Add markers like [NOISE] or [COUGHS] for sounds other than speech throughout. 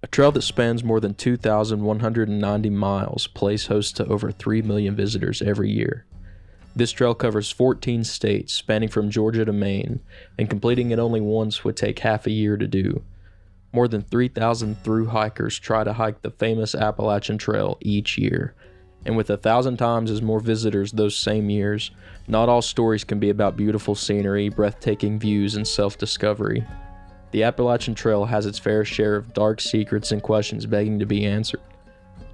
A trail that spans more than 2,190 miles plays host to over 3 million visitors every year. This trail covers 14 states, spanning from Georgia to Maine, and completing it only once would take half a year to do. More than 3,000 through hikers try to hike the famous Appalachian Trail each year. And with a thousand times as more visitors those same years, not all stories can be about beautiful scenery, breathtaking views, and self discovery. The Appalachian Trail has its fair share of dark secrets and questions begging to be answered.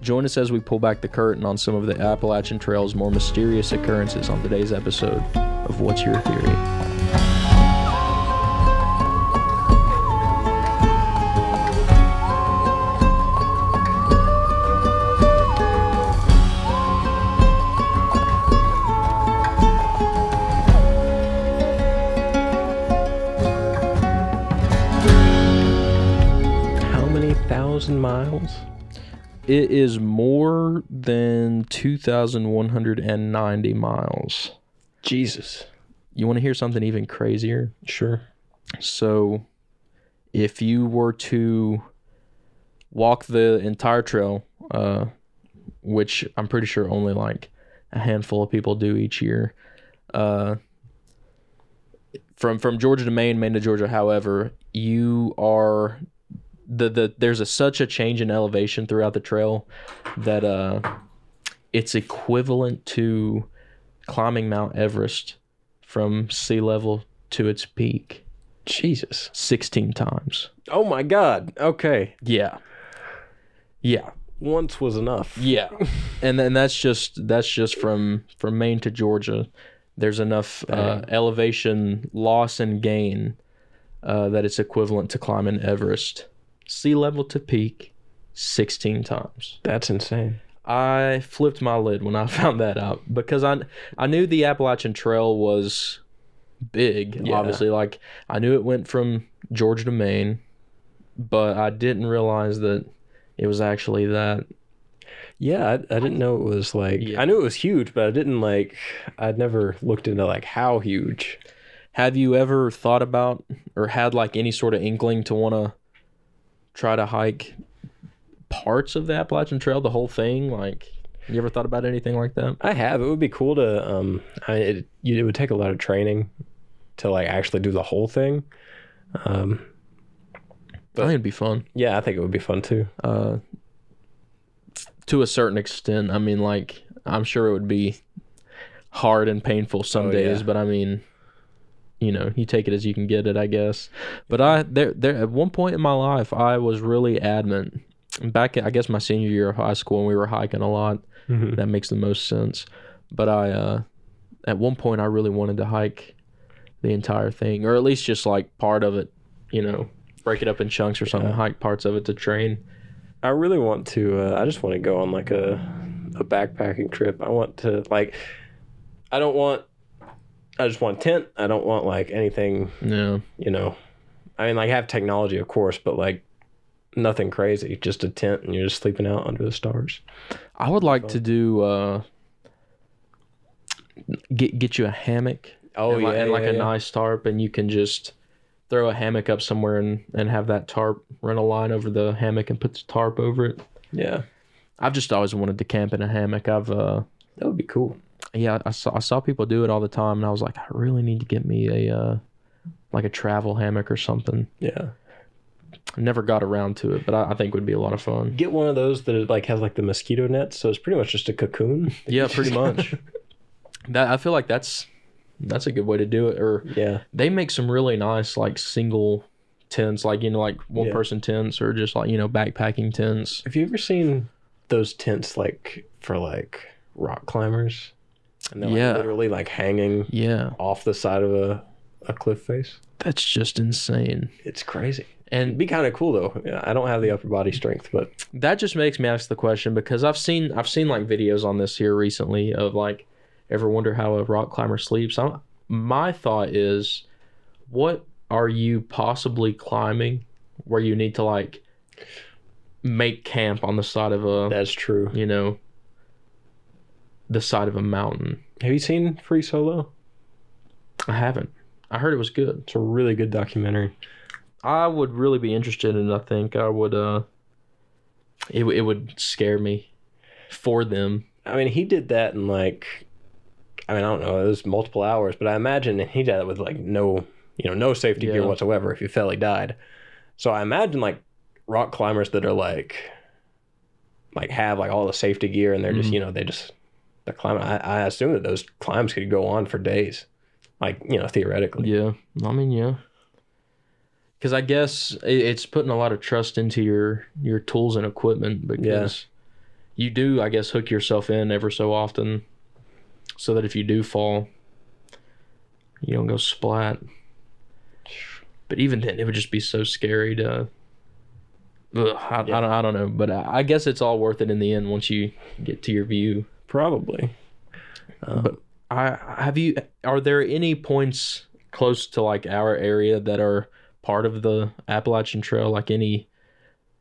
Join us as we pull back the curtain on some of the Appalachian Trail's more mysterious occurrences on today's episode of What's Your Theory? Miles? It is more than 2,190 miles. Jesus. You want to hear something even crazier? Sure. So, if you were to walk the entire trail, uh, which I'm pretty sure only like a handful of people do each year, uh, from from Georgia to Maine, Maine to Georgia, however, you are the the there's a such a change in elevation throughout the trail that uh, it's equivalent to climbing Mount Everest from sea level to its peak Jesus. 16 times. Oh my God. Okay. Yeah. Yeah. Once was enough. Yeah. [LAUGHS] and then that's just that's just from from Maine to Georgia. There's enough uh, elevation loss and gain uh, that it's equivalent to climbing Everest. Sea level to peak 16 times. That's insane. I flipped my lid when I [LAUGHS] found that out because I I knew the Appalachian Trail was big. Yeah. Obviously, like I knew it went from Georgia to Maine, but I didn't realize that it was actually that. Yeah, I, I didn't know it was like. Yeah. I knew it was huge, but I didn't like. I'd never looked into like how huge. Have you ever thought about or had like any sort of inkling to want to try to hike parts of the Appalachian Trail, the whole thing? Like, you ever thought about anything like that? I have. It would be cool to. Um, I it, you- it would take a lot of training to like actually do the whole thing. Um, I think it'd be fun. yeah, I think it would be fun too. uh to a certain extent i mean like i'm sure it would be hard and painful some Oh, days yeah. but i mean you know you take it as you can get it i guess but i there there at one point in my life i was really adamant back i guess my senior year of high school when we were hiking a lot Mhm. that makes the most sense but i uh at one point i really wanted to hike the entire thing or at least just like part of it you know break it up in chunks or something Yeah. hike parts of it to train I really want to. Uh, I just want to go on like a a backpacking trip. I want to like. I don't want. I just want a tent. I don't want like anything. yeah You know, I mean, like have technology, of course, but like nothing crazy. Just a tent, and you're just sleeping out under the stars. I would like Fun. to do uh get get you a hammock. Oh and like, and like yeah, a nice tarp, and you can just throw a hammock up somewhere and and have that tarp run a line over the hammock and put the tarp over it. Yeah, I've just always wanted to camp in a hammock. I've uh that would be cool. Yeah I saw I saw people do it all the time, and I was like, I really need to get me a uh like a travel hammock or something. Yeah, never got around to it, but I, I think it would be a lot of fun. get one of those that like has like the mosquito net, so it's pretty much just a cocoon. [LAUGHS] Yeah, pretty much. That I feel like that's that's a good way to do it. Or yeah, they make some really nice like single tents like you know like one Yeah. person tents or just like you know backpacking tents Have you ever seen those tents like for like rock climbers? And they're like, Yeah. literally like hanging yeah off the side of a, a cliff face. that's just insane It's crazy. It'd and be kind of cool though. Yeah, I don't have the upper body strength, but that just makes me ask the question because i've seen i've seen like videos on this here recently of like ever wonder how a rock climber sleeps I'm, my thought is what are you possibly climbing where you need to like make camp on the side of a that's true. you know the side of a mountain Have you seen Free Solo? i haven't i heard it was good It's a really good documentary. I would really be interested in. I think I would. Uh, it, it would scare me for them. I mean, he did that in like, I mean, I don't know, it was multiple hours, but I imagine he did it with like no, you know, no safety gear whatsoever. If he fell, he died. So I imagine like rock climbers that are like, like have like all the safety gear and they're just, Mhm. you know, they just, they're climbing. I, I assume that those climbs could go on for days, like, you know, theoretically. Yeah, I mean, yeah. Because I guess it, it's putting a lot of trust into your your tools and equipment because you do, I guess, hook yourself in ever so often, so that if you do fall, you don't go splat. But even then, it would just be so scary to. Ugh, I, I, don't, I don't know, but I, I guess it's all worth it in the end once you get to your view. Probably. Uh, But I have you. Are there any points close to like our area that are part of the Appalachian Trail? Like any?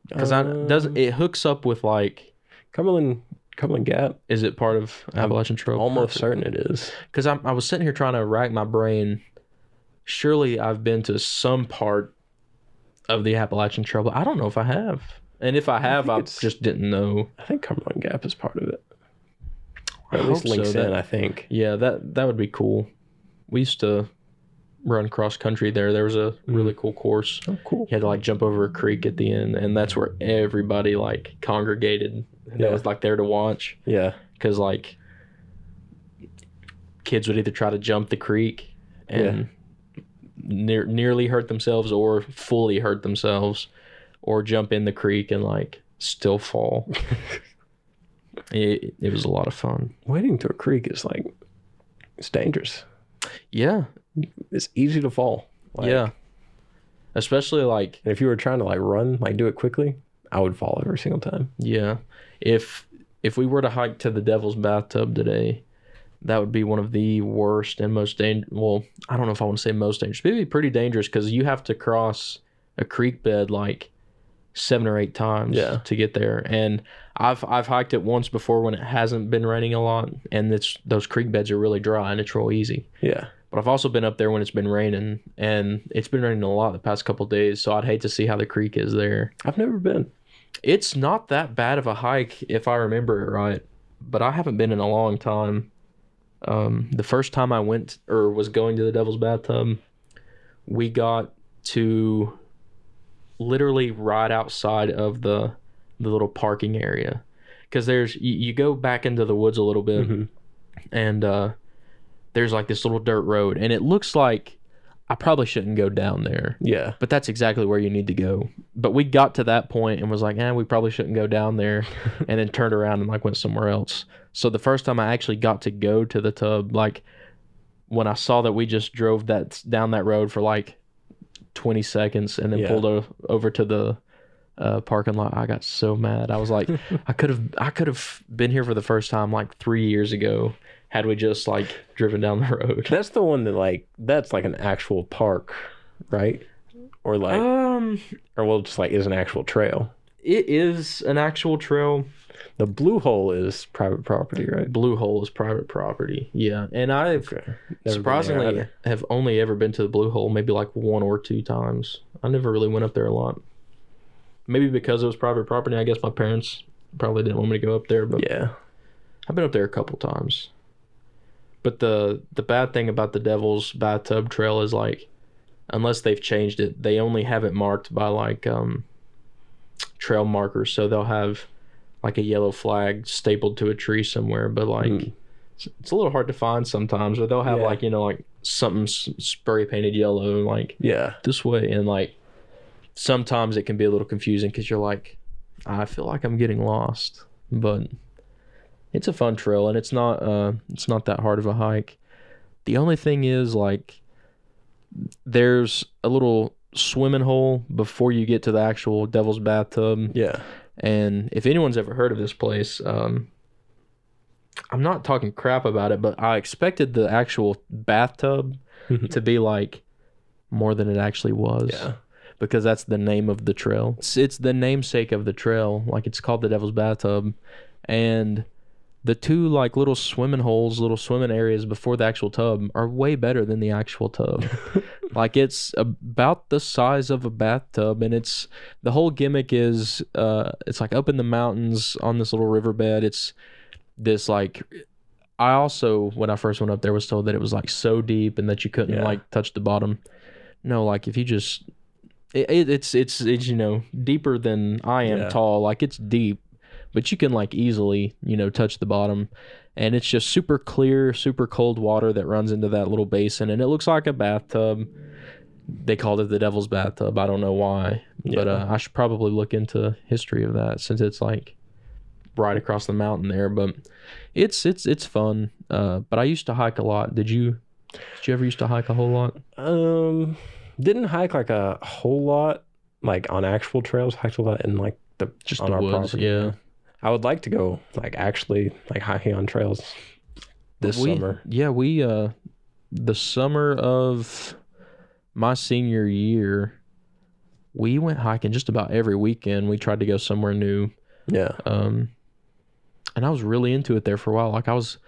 Because I doesn't Um, it hooks up with like? Cumberland, Cumberland Gap, Is it part of I'm Appalachian Trail? almost certain it is. Because I was sitting here trying to rack my brain. Surely I've been to some part of the Appalachian Trail, but I don't know if I have. And if I have, think I, just didn't know. I think Cumberland Gap is part of it. Or I at least hope so. links That- in, I think. Yeah, that that would be cool. We used to run cross country there. There was a really mm. cool course. Oh, cool. You had to like jump over a creek at the end, and that's where everybody like congregated. That Yeah. was like there to watch Yeah. because like kids would either try to jump the creek and near, nearly hurt themselves, or fully hurt themselves, or jump in the creek and like still fall. [LAUGHS] it, it was a lot of fun. Wading to a creek is like, it's dangerous. Yeah, It's easy to fall. Like, yeah. Especially like And if you were trying to like run, like do it quickly, I would fall every single time. Yeah. If if we were to hike to the Devil's Bathtub today, that would be one of the worst and most dangerous. Well, I don't know if I want to say most dangerous, but it'd be pretty dangerous because you have to cross a creek bed like seven or eight times Yeah. to get there. And I've I've hiked it once before when it hasn't been raining a lot, and it's those creek beds are really dry and it's real easy. Yeah. But I've also been up there when it's been raining, and it's been raining a lot the past couple days. So I'd hate to see how the creek is there. I've never been. It's not that bad of a hike if I remember it right, but I haven't been in a long time. Um, the first time I went or was going to the Devil's Bathtub, we got to literally right outside of the the little parking area because there's you, you go back into the woods a little bit Mhm. and uh, there's like this little dirt road and it looks like I probably shouldn't go down there Yeah. but that's exactly where you need to go. But we got to that point and was like, eh, we probably shouldn't go down there, [LAUGHS] and then turned around and like went somewhere else. So the first time I actually got to go to the tub, like when I saw that we just drove that down that road for like 20 seconds and then Yeah. pulled o- over to the uh, parking lot, I got so mad. I was like, [LAUGHS] I could have, I could have been here for the first time like three years ago had we just like driven down the road. That's the one that like that's like an actual park, right? Or like Um, or well just like is an actual trail. it is an actual trail. The blue hole is private property, right? Blue Hole is private property. Yeah, and I've Okay. Never been surprisingly have only ever been to the Blue Hole maybe like one or two times. I never really went up there a lot. Maybe because it was private property. I guess my parents probably didn't want me to go up there, but Yeah. I've been up there a couple times. But the the bad thing about the Devil's Bathtub Trail is like, unless they've changed it, they only have it marked by like um, trail markers. So they'll have like a yellow flag stapled to a tree somewhere. But like, Hmm. it's, it's a little hard to find sometimes. Or they'll have Yeah. like you know like something spray painted yellow like Yeah. this way, and like sometimes it can be a little confusing because you're like, I feel like I'm getting lost, but it's a fun trail and it's not uh it's not that hard of a hike. The only thing is like there's a little swimming hole before you get to the actual Devil's Bathtub. Yeah. And if anyone's ever heard of this place, um, I'm not talking crap about it, but I expected the actual bathtub [LAUGHS] to be like more than it actually was. Yeah. Because that's the name of the trail. It's, it's the namesake of the trail. Like it's called the Devil's Bathtub. And the two like little swimming holes, little swimming areas before the actual tub are way better than the actual tub. [LAUGHS] like it's about the size of a bathtub, and it's the whole gimmick is uh, it's like up in the mountains on this little riverbed. It's this like I also when I first went up there was told that it was like so deep and that you couldn't Yeah. like touch the bottom. No, like if you just it, it, it's it's it's you know deeper than I am Yeah. tall. Like it's deep, but you can like easily you know touch the bottom, and it's just super clear, super cold water that runs into that little basin, and it looks like a bathtub. They called it the Devil's Bathtub. I don't know why, but uh, I should probably look into history of that since it's like right across the mountain there. But it's it's it's fun. Uh, but I used to hike a lot. Did you? Did you ever used to hike a whole lot? Um, didn't hike like a whole lot, like on actual trails. Hiked a lot in like the Just on the our woods, property. yeah. I would like to go like actually like hiking on trails this we, summer. Yeah, we uh the summer of my senior year, we went hiking just about every weekend. We tried to go somewhere new. Yeah, Um and I was really into it there for a while. Like I was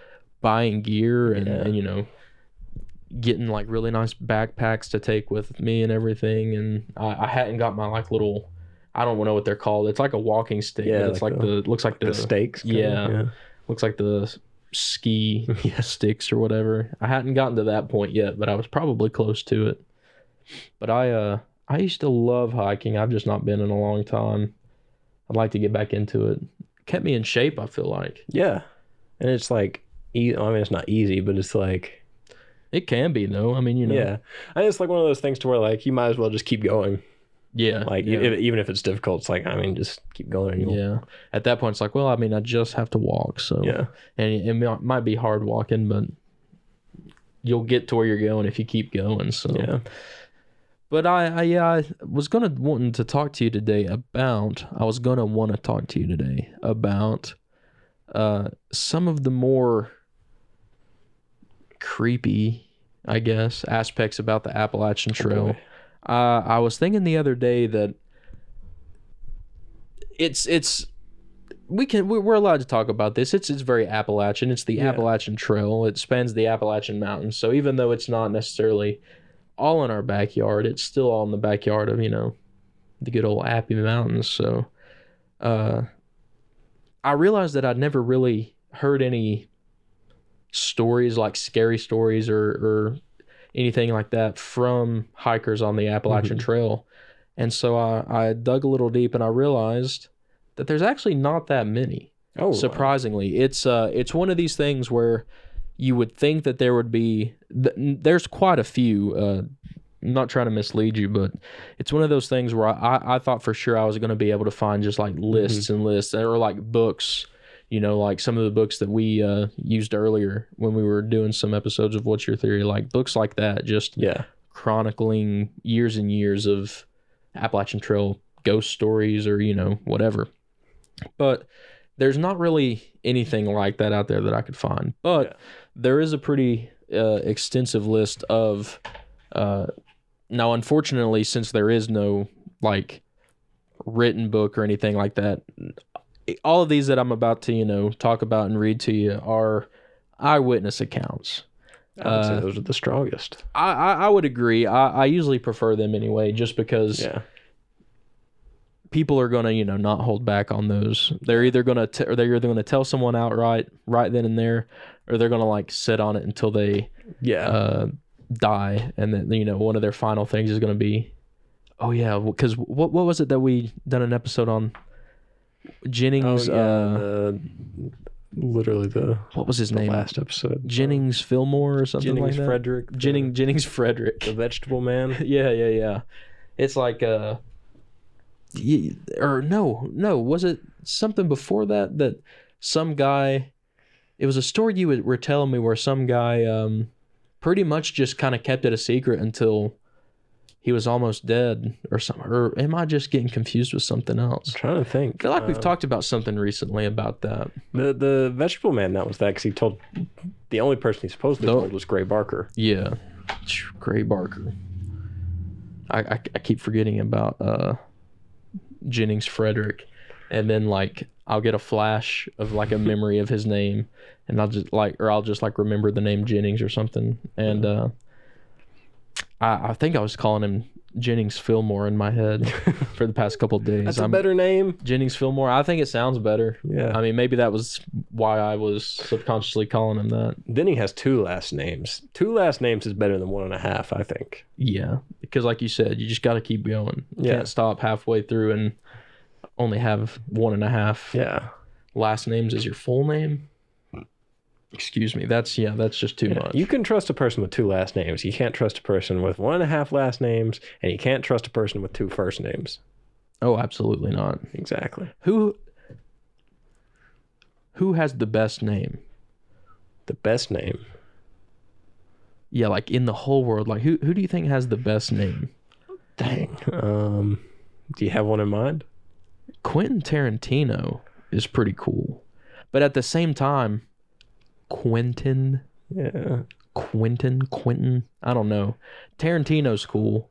buying gear and, Yeah. and you know getting like really nice backpacks to take with me and everything and I, I hadn't got my like little I don't know what they're called. It's like a walking stick. Yeah, it's like like, the- the looks like the, the, stakes. kinda, yeah. looks like the ski [LAUGHS] yeah. sticks or whatever. I hadn't gotten to that point yet, but I was probably close to it. But I uh I used to love hiking. I've just not been in a long time. I'd like to get back into it. Kept me in shape, I feel like. yeah, and it's like, e- I mean, it's not easy, but it's like, It can be though. I mean, you know. yeah, I think it's like one of those things to where like you might as well just keep going. Yeah. Like yeah. if, even if it's difficult, it's like I mean, just keep going. Yeah. At that point, it's like, well, I mean, I just have to walk. So, yeah, and it, it might be hard walking, but you'll get to where you're going if you keep going. So, yeah. But I, I yeah, I was gonna wanting to talk to you today about. I was gonna want to talk to you today about uh some of the more creepy, I guess, aspects about the Appalachian Trail. boy. Uh, I was thinking the other day that it's it's we can we- we're allowed to talk about this. It's it's very Appalachian. It's the Yeah. Appalachian Trail. It spans the Appalachian Mountains. So even though it's not necessarily all in our backyard, it's still all in the backyard of you know the good old Appy Mountains. So uh, I realized that I'd never really heard any stories like scary stories or or anything like that from hikers on the Appalachian Mhm. Trail. And so I, I dug a little deep and I realized that there's actually not that many. Oh, wow. Surprisingly, it's uh it's one of these things where you would think that there would be th- there's quite a few uh I'm not trying to mislead you, but it's one of those things where I, I, I thought for sure I was going to be able to find just like lists and lists or like books, you know, like some of the books that we uh, used earlier when we were doing some episodes of What's Your Theory, like books like that, just Yeah, chronicling years and years of Appalachian Trail ghost stories or, you know, whatever. But there's not really anything like that out there that I could find. But Yeah. there is a pretty uh, extensive list of. Uh, now, unfortunately, since there is no like written book or anything like that, all of these that I'm about to, you know, talk about and read to you are eyewitness accounts. I would say Uh, those are the strongest. I, I, I would agree. I, I usually prefer them anyway, just because Yeah, people are gonna, you know, not hold back on those. They're either gonna t- or they're either gonna tell someone outright right then and there, or they're gonna like sit on it until they yeah, uh, die, and then you know one of their final things is gonna be, oh yeah, because what what was it that we done an episode on? Oh Jennings, yeah, uh, the, literally the, what was his the name? last episode. Jennings Fillmore or something Jennings like that. Frederick, the- Jennings Jennings Frederick. the vegetable man. [LAUGHS] yeah, yeah, yeah. It's like uh y- or no, no, was it something before that that some guy it was a story you were- were telling me where some guy um pretty much just kind of kept it a secret until he was almost dead or something or am I just getting confused with something else? I'm trying to think. I feel like we've Uh, talked about something recently about that. the the vegetable man. That was that because he told the only person he supposedly told was Gray Barker. Yeah. Gray Barker. I, I, I keep forgetting about uh, Jennings Frederick. and then like I'll get a flash of like a memory of his name, and I'll just like, or I'll just like remember the name Jennings or something, and uh, I I think I was calling him Jennings Fillmore in my head [LAUGHS] for the past couple days. That's a I'm- better name. Jennings Fillmore. I think it sounds better. Yeah. I mean, maybe that was why I was subconsciously calling him that. then he has two last names. Two last names is better than one and a half, I think. Yeah, because like you said, you just got to keep going. You Yeah. can't stop halfway through and only have one and a half Yeah. last names as your full name. Excuse me. That's yeah. That's just too much. You can trust a person with two last names. You can't trust a person with one and a half last names, and you can't trust a person with two first names. oh, absolutely not. Exactly. Who who has the best name? The best name. Yeah, like in the whole world. Like who who do you think has the best name? Dang. Um, do you have one in mind? Quentin Tarantino is pretty cool, but at the same time, Quentin Yeah. Quentin, Quentin. I don't know. Tarantino's cool.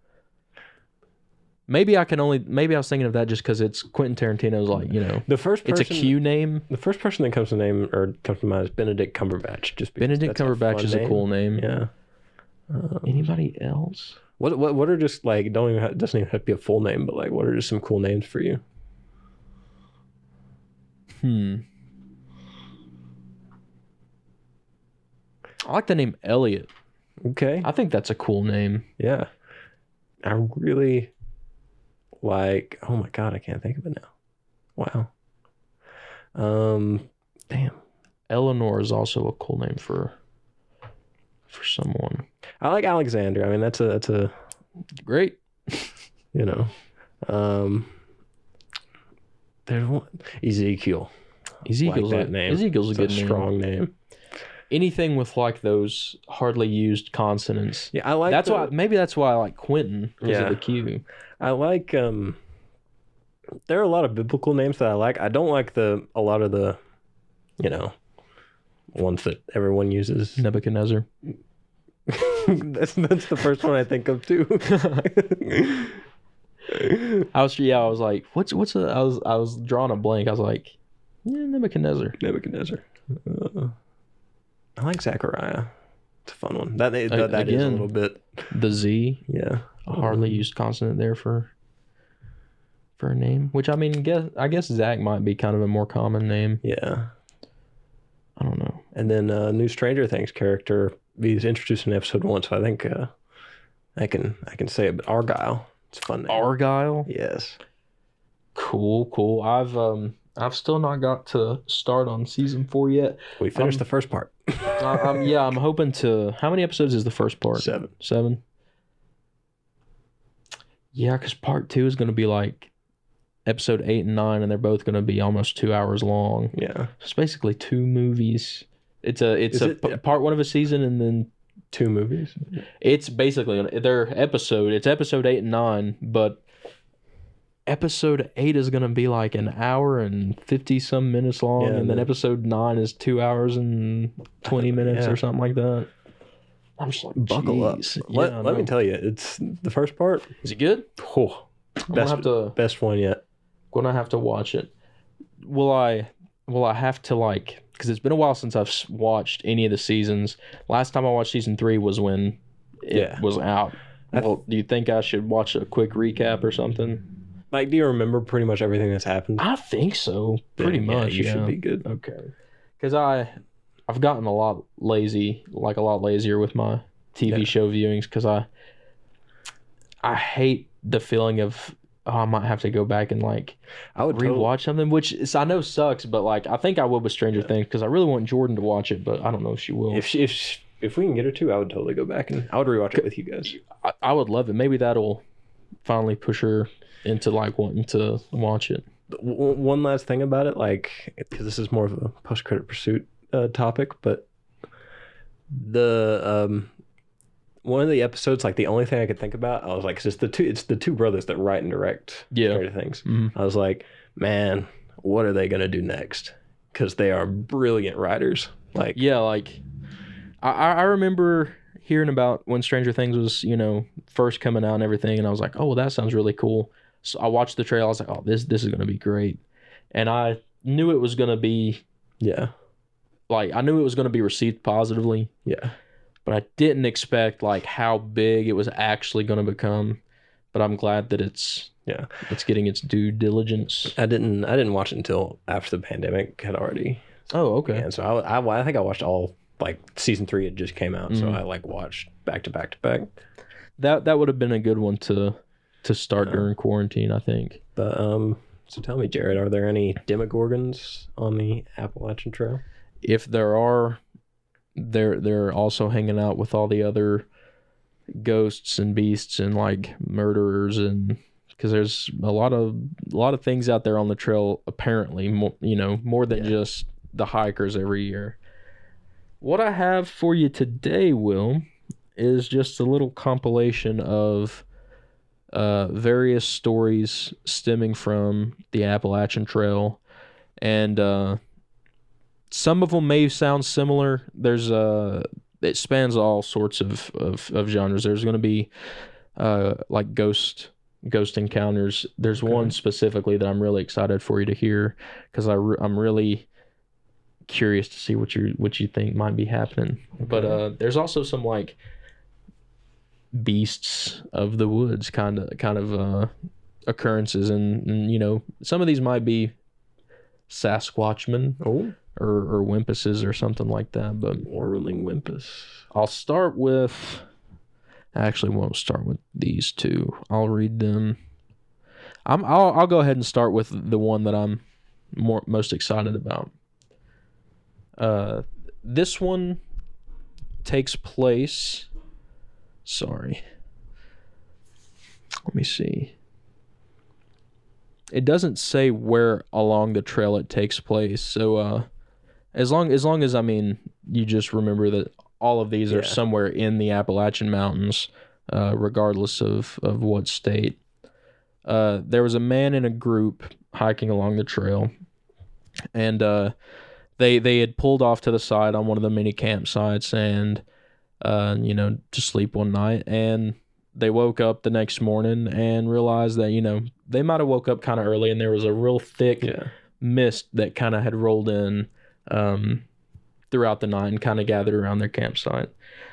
Maybe I can only. Maybe I was thinking of that just because it's Quentin Tarantino's like you know. The first It's person. a Q name. The first person that comes to name or comes to mind is Benedict Cumberbatch. Just Benedict a Cumberbatch fun is a cool name. Yeah. Um, Anybody else? What what what are just like don't even have, doesn't even have to be a full name, but like what are just some cool names for you? Hmm. I like the name Elliot. Okay. I think that's a cool name. Yeah. I really like oh my god, I can't think of it now. Wow. Um damn. Eleanor is also a cool name for for someone. I like Alexander. I mean that's a that's a Great. you know. Um there's one Ezekiel. Ezekiel's like that a, name. Ezekiel's a It's good a name. strong name. Anything with like those hardly used consonants. Yeah, I like that's the- why maybe that's why I like Quentin because Yeah. of the Q. I like um there are a lot of biblical names that I like. I don't like the a lot of the you know ones that everyone uses. Nebuchadnezzar. [LAUGHS] that's that's the first one I think of too. [LAUGHS] I was yeah, I was like, what's what's a I was I was drawing a blank. I was like, yeah, Nebuchadnezzar. Nebuchadnezzar. Uh, I like Zachariah. It's a fun one. That that, that is a again. little bit The Z, yeah. a hardly used consonant there for for a name. Which I mean, guess I guess Zach might be kind of a more common name. Yeah. I don't know. And then uh, new Stranger Things character he's introduced in episode one, so I think uh, I can I can say it. But Argyle, it's a fun name. Argyle. yes. Cool, cool. I've um I've still not got to start on season four yet. We finished Um, the first part. I, I'm, yeah, I'm hoping to. How many episodes is the first part? Seven. Seven. Yeah, because part two is going to be like episode eight and nine, and they're both going to be almost two hours long. Yeah. So it's basically two movies. It's a it's Is a it- p- part one of a season, and then Two movies. it's basically their episode. It's episode eight and nine, but episode eight is gonna be like an hour and fifty some minutes long, Yeah, and then the- episode nine is two hours and twenty [LAUGHS] minutes Yeah. or something like that. I'm just like, Buckle jeez. up. Let, Yeah, let me tell you, it's the first part. Is it good? Oh, best, to best one yet. gonna have to watch it. Will I? Will I have to like? Because it's been a while since I've watched any of the seasons. Last time I watched season three was when it Yeah. was out. Well, do you think I should watch a quick recap or something? Like, do you remember pretty much everything that's happened? I think so. Pretty Then, yeah, much. you yeah. should be good. Okay. Because I, I've gotten a lot lazy, like a lot lazier with my TV Yeah. show viewings. Because I, I hate the feeling of oh, I might have to go back and like I would rewatch totally, something, which is, I know sucks, but like I think I will with Stranger Things because I really want Jordan to watch it, but I don't know if she will. if she, if she, if we can get her to, I would totally go back and I would rewatch it with you guys. I, I would love it. Maybe that'll finally push her into like wanting to watch it. One last thing about it, like, because this is more of a post credit pursuit uh, topic, but the um one of the episodes, like the only thing I could think about, I was like, 'cause it's the two, it's the two brothers that write and direct Yeah. Things. Mhm. I was like, man, what are they gonna do next? Because they are brilliant writers. Like, Yeah, like I I remember hearing about when Stranger Things was you know first coming out and everything, and I was like, oh, well, that sounds really cool. So I watched the trailer. I was like, oh, this this is gonna be great. and I knew it was gonna be Yeah. like I knew it was gonna be received positively, Yeah. but I didn't expect like how big it was actually gonna become. But I'm glad that it's Yeah. it's getting its due diligence. I didn't I didn't watch it until after the pandemic had already. Oh, okay. And so I, I I think I watched all like season 3 had just came out, so Mhm. I like watched back to back to back. That that would have been a good one to to start Yeah. during quarantine. I think. But um so tell me Jared, are there any demogorgons on the Appalachian Trail? if there are they're they're also hanging out with all the other ghosts and beasts and like murderers and because there's a lot of a lot of things out there on the trail apparently more, you know more than Yeah. just the hikers every year what i have for you today will is just a little compilation of uh, various stories stemming from the appalachian trail and uh, some of them may sound similar. There's uh it spans all sorts of of, of genres. There's going to be uh like ghost ghost encounters. There's Okay. one specifically that I'm really excited for you to hear because I re- I'm really curious to see what you what you think might be happening. But uh there's also some like beasts of the woods kind of kind of uh occurrences and, and you know some of these might be Sasquatchmen Oh, or, or Wimpuses or something like that. But whirling Wimpus. I'll start with. I actually won't start with these two. I'll read them. I'm. I'll. I'll go ahead and start with the one that I'm more most excited about. Uh, this one takes place. Sorry. Let me see. It doesn't say where along the trail it takes place, so uh, as long as long as I mean you just remember that all of these are somewhere in the Appalachian Mountains, uh, regardless of of what state. Uh, there was a man in a group hiking along the trail, and uh, they they had pulled off to the side on one of the mini campsites and uh, you know to sleep one night and they woke up the next morning and realized that you know they might have woke up kind of early and there was a real thick Yeah. mist that kind of had rolled in um, throughout the night and kind of gathered around their campsite.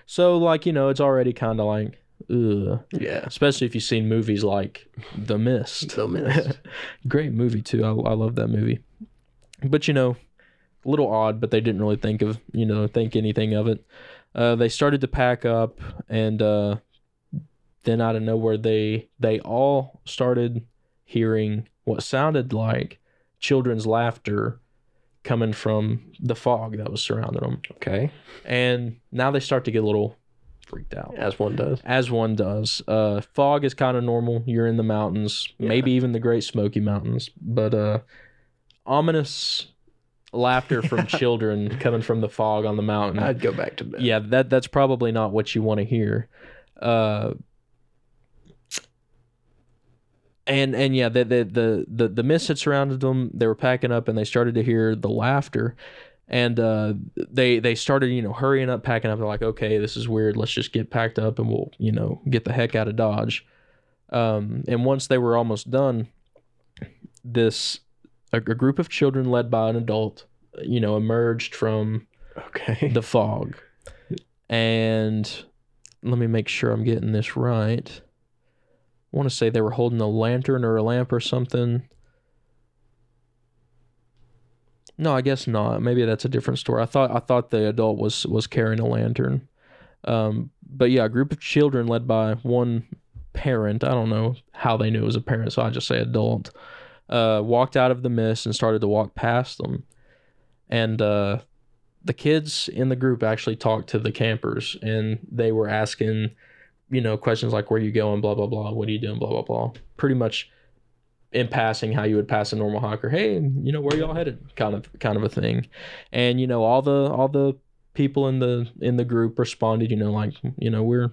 So, like, you know, it's already kind of like, ugh. Yeah. Especially if you've seen movies like The Mist. The Mist. [LAUGHS] Great movie, too. I, I love that movie. But, you know, a little odd, but they didn't really think of, you know, think anything of it. Uh, they started to pack up and uh, then out of nowhere they they all started hearing what sounded like children's laughter coming from the fog that was surrounding them. Okay. And now they start to get a little freaked out. As one does. As one does. Uh, fog is kind of normal. You're in the mountains, Yeah. maybe even the Great Smoky Mountains, but uh, ominous laughter from [LAUGHS] children coming from the fog on the mountain. I'd go back to bed. yeah that that's probably not what you want to hear. Uh and and yeah the, the the the the mist had surrounded them. They were packing up and they started to hear the laughter. And uh they they started you know hurrying up packing up. They're like okay this is weird. Let's just get packed up and we'll you know get the heck out of dodge. Um and once they were almost done this a, a group of children led by an adult you know emerged from Okay. the fog. And let me make sure I'm getting this right. I want to say they were holding a lantern or a lamp or something. No, I guess not. Maybe that's a different story. I thought I thought the adult was was carrying a lantern. Um, but yeah, a group of children led by one parent. I don't know how they knew it was a parent, so I just say adult. Uh, walked out of the mist and started to walk past them, and uh, the kids in the group actually talked to the campers and they were asking you know questions like where you going? blah blah blah. What are you doing? blah blah blah. Pretty much in passing how you would pass a normal hiker hey you know where y'all headed? kind of kind of a thing. And you know all the all the people in the in the group responded you know like you know we're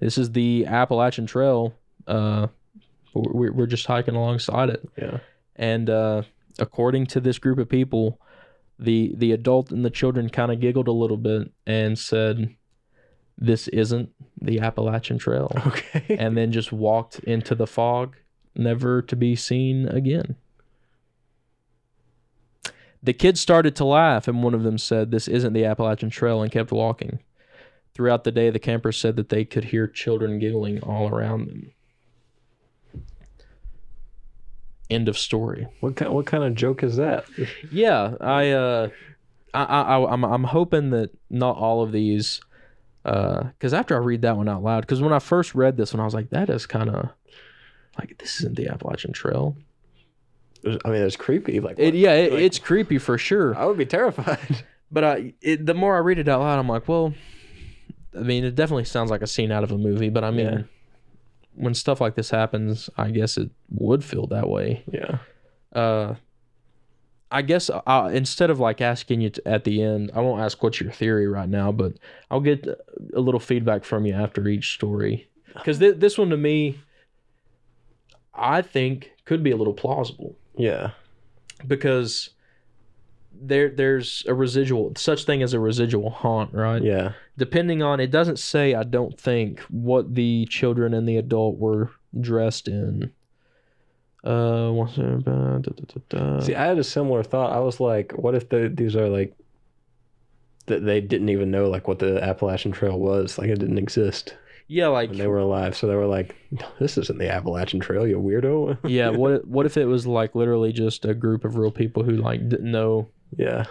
this is the appalachian trail. Uh we're, we're just hiking alongside it. Yeah. And uh, according to this group of people, the the adult and the children kind of giggled a little bit and said, "This isn't the Appalachian Trail," [LAUGHS] Okay. and then just walked into the fog, never to be seen again. The kids started to laugh, and one of them said, This isn't the Appalachian Trail, and kept walking. Throughout the day, the campers said that they could hear children giggling all around them. End of story. What kind what kind of joke is that? [LAUGHS] Yeah, I, uh, I, I, I I'm, I'm hoping that not all of these, because after I read that one out loud, because when I first read this one, I was like, that is kind of like this isn't the Appalachian Trail. I mean, it's creepy. Like, It, yeah, it, Like- it's creepy for sure. I would be terrified. [LAUGHS] But I, it, the more I read it out loud, I'm like, well, I mean, it definitely sounds like a scene out of a movie. But I mean, Yeah. When stuff like this happens, I guess it would feel that way. Yeah. Uh, I guess I'll, instead of like asking you to, at the end, I won't ask what's your theory right now, but I'll get a little feedback from you after each story. Because th- this one to me, I think could be a little plausible Yeah. because there there's a residual such thing as a residual haunt, right? Yeah. Depending on it doesn't say I don't think what the children and the adult were dressed in. Uh. See, I had a similar thought. I was like, what if the, these are like that they didn't even know like what the Appalachian Trail was, like it didn't exist yeah, like when they were alive. So they were like, this isn't the Appalachian Trail, you weirdo. [LAUGHS] yeah. What what if it was like literally just a group of real people who like didn't know yeah.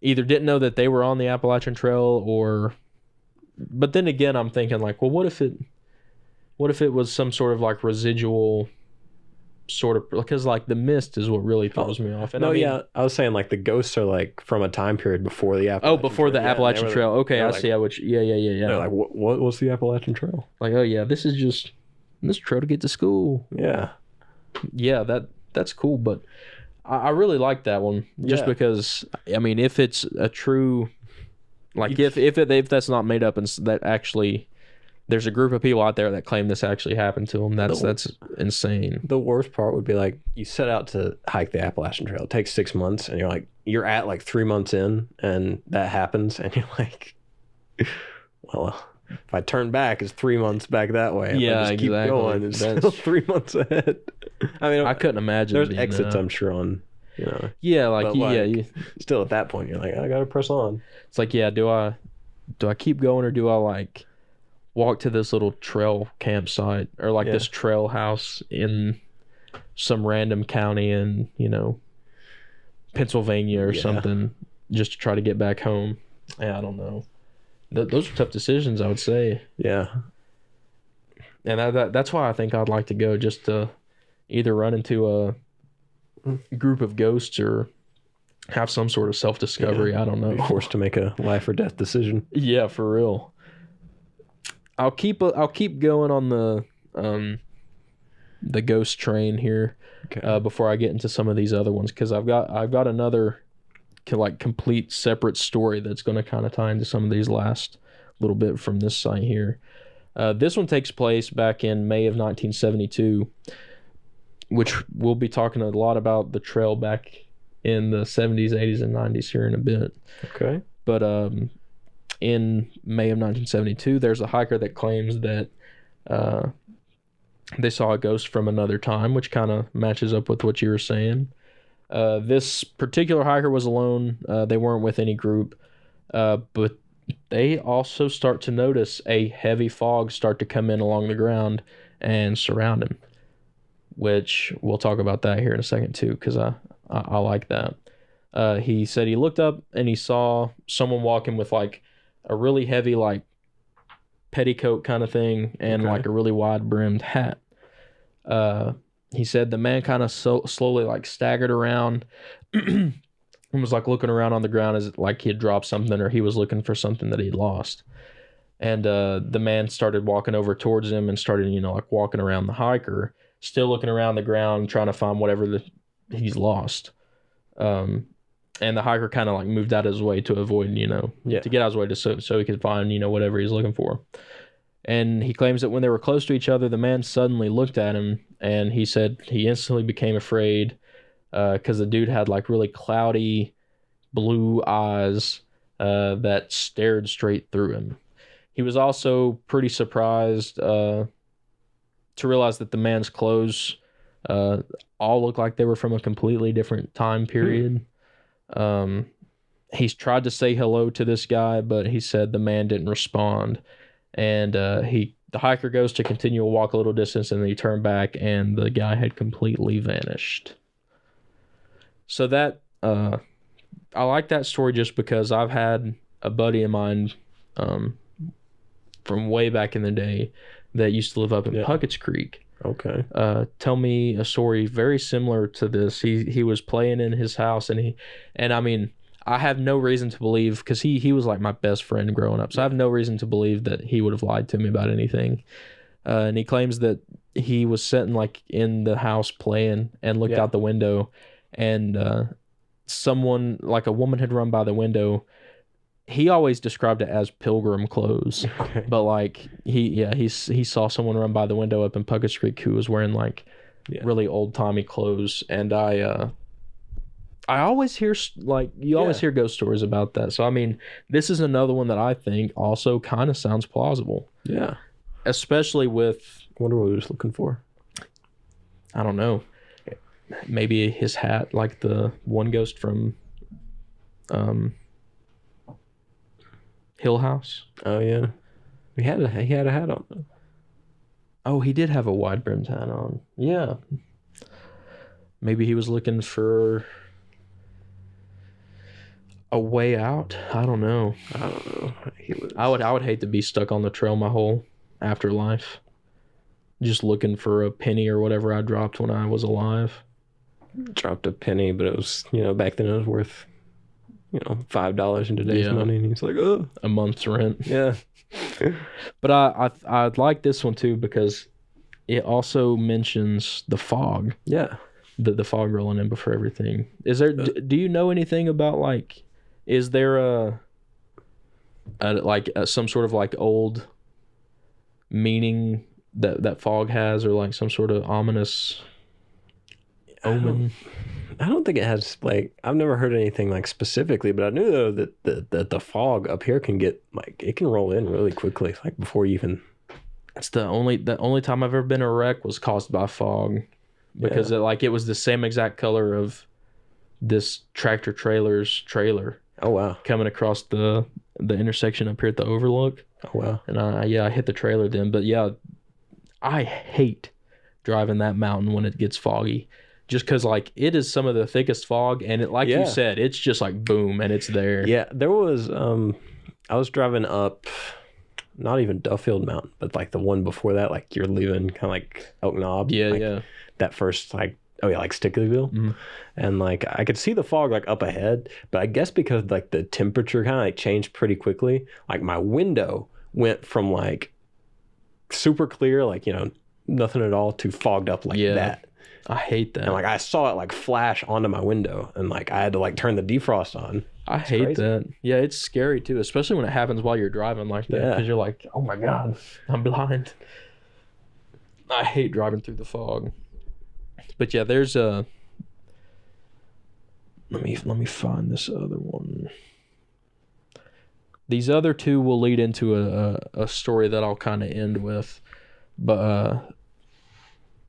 either didn't know that they were on the Appalachian Trail or but then again I'm thinking like well what if it what if it was some sort of like residual sort of because like the mist is what really oh, throws me off and no, I mean, yeah. I was saying like the ghosts are like from a time period before the oh Appalachian before the Trail. Yeah, they Appalachian were- Trail okay I like- see I would yeah yeah yeah yeah They're like, what, what was the Appalachian Trail? like oh yeah this is just this trail to get to school Yeah. yeah that that's cool but I, I really like that one just Yeah. because I mean if it's a true like if if it, if that's not made up and that actually there's a group of people out there that claim this actually happened to them that's No. that's insane The worst part would be like you set out to hike the Appalachian Trail. It takes six months, and you're like you're at like three months in, and that happens, and you're like, [LAUGHS] well, if I turn back, it's three months back that way. If Yeah, I just keep exactly. going, it's [LAUGHS] That's- still three months ahead. [LAUGHS] I mean, I couldn't imagine there's exits, that. I'm sure on. You know, yeah like but, yeah like- you, still at that point, you're like, I gotta press on. it's like yeah do I do I keep going or do I like walk to this little trail campsite or like Yeah. this trail house in some random county in you know Pennsylvania or Yeah. something just to try to get back home. Yeah, I don't know. Th- those are tough decisions, I would say, Yeah, and that, that that's why I think I'd like to go just to either run into a group of ghosts or have some sort of self discovery. I don't be know. forced to make a life or death decision. Yeah, for real. I'll keep I'll keep going on the um the ghost train here Okay. uh, before I get into some of these other ones because I've got I've got another like complete separate story that's going to kind of tie into some of these last little bit from this site here. Uh, this one takes place back in May of 1972, which we'll be talking a lot about the trail back in the 70s, 80s, and 90s here in a bit. okay. But um, in May of 1972, there's a hiker that claims that uh, they saw a ghost from another time, which kind of matches up with what you were saying. Uh, this particular hiker was alone. Uh, they weren't with any group, uh, but they also start to notice a heavy fog start to come in along the ground and surround him. Which we'll talk about that here in a second too, because I, I I like that. Uh, he said he looked up and he saw someone walking with like a really heavy like petticoat kind of thing and Okay. like a really wide brimmed hat. Uh, he said the man kind of so slowly like staggered around [CLEARS THROAT] and was like looking around on the ground as like he had dropped something or he was looking for something that he'd lost. And uh, the man started walking over towards him and started, you know, like walking around the hiker, still looking around the ground, trying to find whatever the, he's lost. Um, and the hiker kind of like moved out of his way to avoid, you know, Yeah. to get out of his way to so, so he could find, you know, whatever he's looking for. And he claims that when they were close to each other, the man suddenly looked at him and he said he instantly became afraid because the dude had like really cloudy blue eyes uh, that stared straight through him. He was also pretty surprised uh, to realize that the man's clothes uh, all looked like they were from a completely different time period. Um, he's tried to say hello to this guy, but he said the man didn't respond, and uh, he the hiker goes to continue to walk a little distance, and then he turned back, and the guy had completely vanished. So that uh, I like that story just because I've had a buddy of mine um, from way back in the day that used to live up in Yeah. Puckett's Creek Okay. uh, tell me a story very similar to this. He he was playing in his house, and he and I mean, I have no reason to believe because he he was like my best friend growing up, so I have no reason to believe that he would have lied to me about anything. Uh, and he claims that he was sitting like in the house playing and looked Yeah. out the window, and uh, someone like a woman had run by the window. He always described it as pilgrim clothes. [LAUGHS] Okay. But like he yeah he's he saw someone run by the window up in Puckett Creek who was wearing like Yeah. really old timey clothes, and I uh I always hear like you always Yeah. hear ghost stories about that. So I mean, this is another one that I think also kind of sounds plausible, Yeah. especially with Wonder what he was looking for. I don't know, maybe his hat like the one ghost from um Hill House. Oh yeah. He had a he had a hat on. Oh, he did have a wide brimmed hat on. Yeah. Maybe he was looking for a way out. I don't know. I don't know. Was. I would I would hate to be stuck on the trail my whole afterlife. Just looking for a penny or whatever I dropped when I was alive. dropped a penny, but it was you know back then it was worth you know five dollars in today's Yeah. money, and he's like, oh A month's rent. [LAUGHS] yeah, [LAUGHS] But I I I like this one too because it also mentions the fog. yeah. the the fog rolling in before everything. Is there? Uh, d- do you know anything about like? Is there a, a like a, some sort of like old meaning that that fog has, or like some sort of ominous omen? I don't think it has like I've never heard anything like specifically, but I knew though that the that the fog up here can get like it can roll in really quickly, like before you even It's the only the only time I've ever been a wreck was caused by fog, because it, like it was the same exact color of this tractor trailer's trailer oh wow coming across the the intersection up here at the overlook. oh wow and I yeah I hit the trailer then. But yeah, I hate driving that mountain when it gets foggy, just because like it is some of the thickest fog, and it like Yeah. you said, it's just like boom, and it's there. yeah. There was um, I was driving up, not even Duffield Mountain, but like the one before that, like you're leaving kind of like Elk Knob, yeah, like, yeah. that first like oh yeah like Stickleyville, Mhm. and like I could see the fog like up ahead, but I guess because like the temperature kind of like changed pretty quickly, like my window went from like super clear, like you know nothing at all, to fogged up like Yeah. that, I hate that. and like I saw it like flash onto my window, and like I had to like turn the defrost on. I hate crazy. that. Yeah, it's scary too, especially when it happens while you're driving like that, Yeah. because you're like, oh my god, I'm blind. I hate driving through the fog. But yeah, there's a. Let me let me find this other one. These other two will lead into a a, a story that I'll kind of end with, but uh,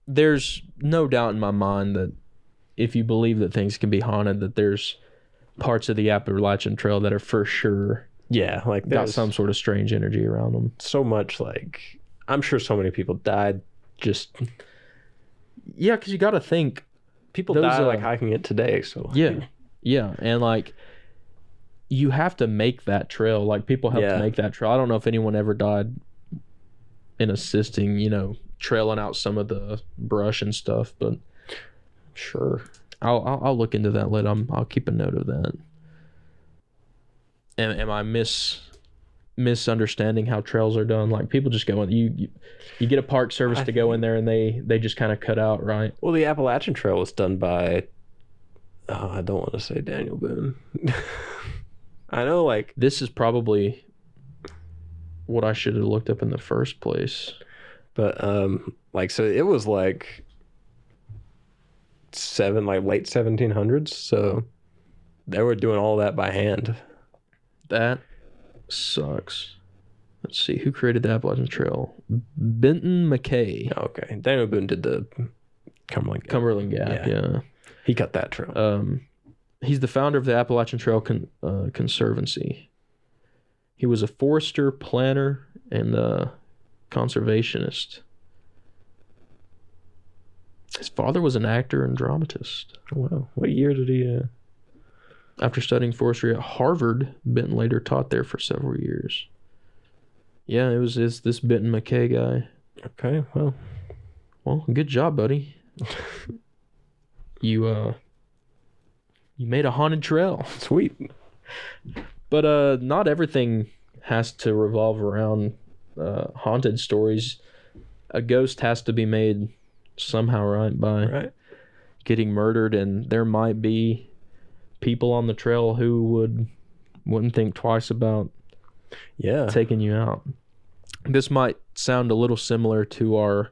there's no doubt in my mind that if you believe that things can be haunted, that there's parts of the Appalachian Trail that are for sure Yeah, like got some sort of strange energy around them. so much like I'm sure so many people died. Just Yeah, because you got to think. people Those, die like uh, hiking it today. So Yeah, yeah, and like you have to make that trail. Like people have Yeah. to make that trail. I don't know if anyone ever died in assisting, you know, trailing out some of the brush and stuff, but sure. I'll I'll, I'll look into that later. I'm, I'll keep a note of that. Am, am I mis misunderstanding how trails are done? Like people just go in. You you, you get a park service I to go in there, and they they just kind of cut out, right? Well, the Appalachian Trail was done by. Oh, I don't want to say Daniel Boone. [LAUGHS] I know, like This is probably what I should have looked up in the first place. But um like so it was like seven like late seventeen hundreds, so they were doing all that by hand. That sucks. Let's see who created the Appalachian Trail. Benton MacKaye, Okay. Daniel Boone did the Cumberland Gap. Cumberland Gap. Yeah. yeah. He cut that trail. um he's the founder of the Appalachian Trail Con- uh, Conservancy. He was a forester, planner, and uh, conservationist. His father was an actor and dramatist. Wow. What year did he? Uh... After studying forestry at Harvard, Benton later taught there for several years. Yeah, it was it's this Benton MacKaye guy. Okay. Well, Well, good job, buddy. you uh you made a haunted trail. [LAUGHS] sweet. But uh not everything has to revolve around uh haunted stories. A ghost has to be made somehow right by Right. getting murdered and there might be people on the trail who would wouldn't think twice about Yeah. taking you out. This might sound a little similar to our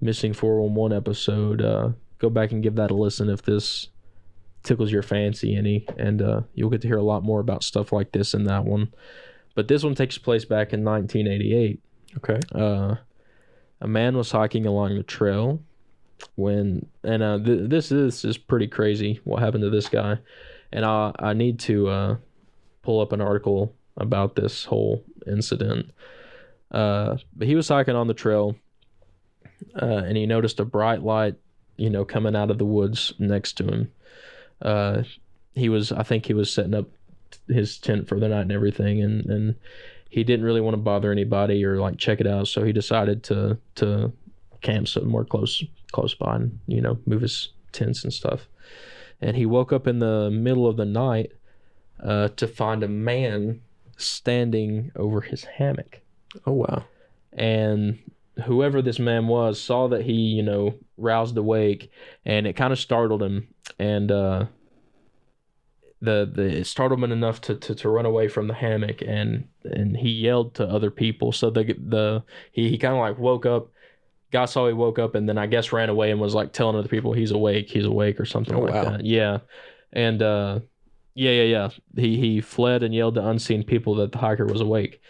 missing 411 episode. Uh, go back and give that a listen if this tickles your fancy any, and uh, you'll get to hear a lot more about stuff like this in that one. But this one takes place back in 1988. Okay. Uh, a man was hiking along the trail when, and uh, th- this is pretty crazy. What happened to this guy? And I I need to uh, pull up an article about this whole incident. Uh, but he was hiking on the trail, uh, and he noticed a bright light, you know, coming out of the woods next to him. Uh, he was, I think, he was setting up his tent for the night and everything, and and he didn't really want to bother anybody or like check it out, so he decided to to camp somewhere close close by and you know move his tents and stuff. And he woke up in the middle of the night uh, to find a man standing over his hammock Oh wow. and whoever this man was saw that he you know roused awake and it kind of startled him and uh the, the it startled him enough to, to, to run away from the hammock and and he yelled to other people so the the he, he kind of like woke up guy saw he woke up and then i guess ran away and was like telling other people he's awake he's awake or something Oh, like wow. that yeah and uh yeah yeah yeah he he fled and yelled to unseen people that the hiker was awake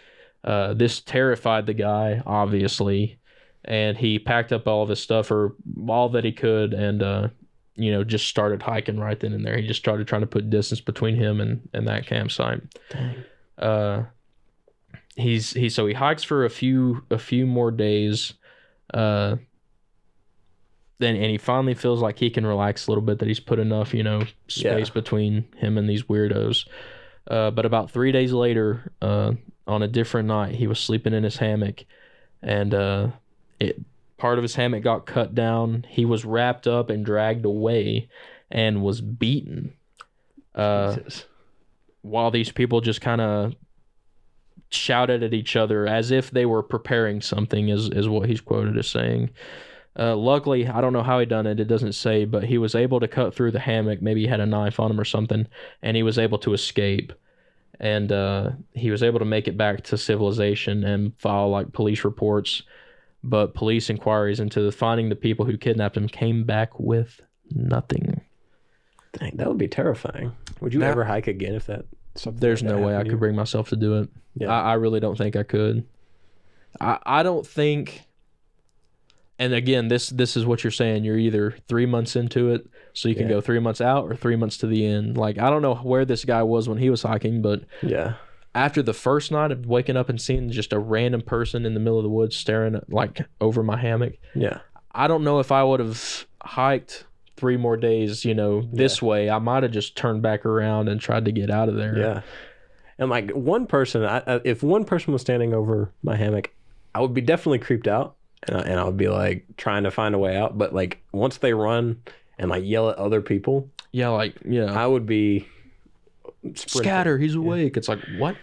uh, this terrified the guy, obviously, and he packed up all of his stuff or all that he could, and uh, you know just started hiking right then and there. He just started trying to put distance between him and and that campsite. Uh, he's he so he hikes for a few a few more days. Uh, then and he finally feels like he can relax a little bit that he's put enough you know space Yeah. between him and these weirdos. Uh, but about three days later, uh, on a different night, he was sleeping in his hammock, and uh, it part of his hammock got cut down. He was wrapped up and dragged away, and was beaten. Uh, Jesus. while these people just kind of shouted at each other as if they were preparing something, is is what he's quoted as saying. Uh, luckily, I don't know how he done it. It doesn't say, but he was able to cut through the hammock. Maybe he had a knife on him or something, and he was able to escape. And uh, he was able to make it back to civilization and file like police reports. But police inquiries into the, finding the people who kidnapped him came back with nothing. Dang, that would be terrifying. Would you That- ever hike again if that? Something There's like no way I could bring myself to do it. Yeah. I, I really don't think I could. I I don't think. And again, this this is what you're saying. You're either three months into it, so you can Yeah. go three months out, or three months to the end. Like I don't know where this guy was when he was hiking, but Yeah. after the first night of waking up and seeing just a random person in the middle of the woods staring at, like over my hammock, Yeah. I don't know if I would have hiked three more days. You know, this way, I might have just turned back around and tried to get out of there. Yeah. And like one person, I, I, if one person was standing over my hammock, I would be definitely creeped out, and I, and I would be like trying to find a way out. But like once they run and like yell at other people, yeah, like yeah. I would be sprinting. scatter he's awake it's like what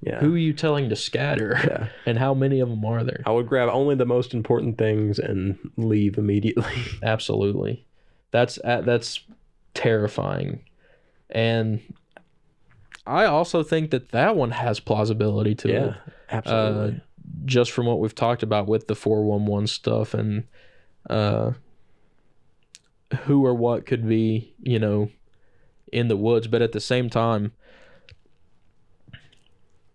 Yeah. who are you telling to scatter Yeah. [LAUGHS] and how many of them are there I would grab only the most important things and leave immediately. [LAUGHS] absolutely that's uh, that's terrifying and i also think that that one has plausibility to yeah. it Absolutely. uh, just from what we've talked about with the 411 stuff and uh who or what could be you know in the woods but at the same time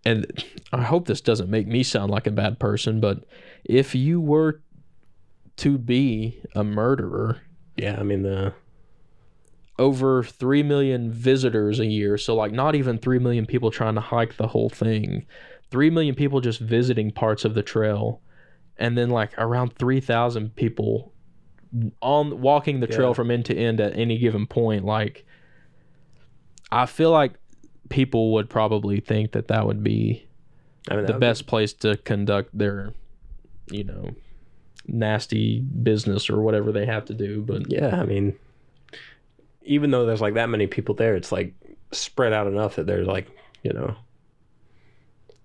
and i hope this doesn't make me sound like a bad person but if you were to be a murderer yeah. I mean the over 3 million visitors a year. So, like, not even 3 million people trying to hike the whole thing. 3 million people just visiting parts of the trail. And then, like, around 3,000 people on walking the trail Yeah. from end to end at any given point. Like, I feel like people would probably think that that would be I mean, the best place to conduct their, you know, nasty business or whatever they have to do. But Yeah, I mean, even though there's like that many people there, it's like spread out enough that there's like you know,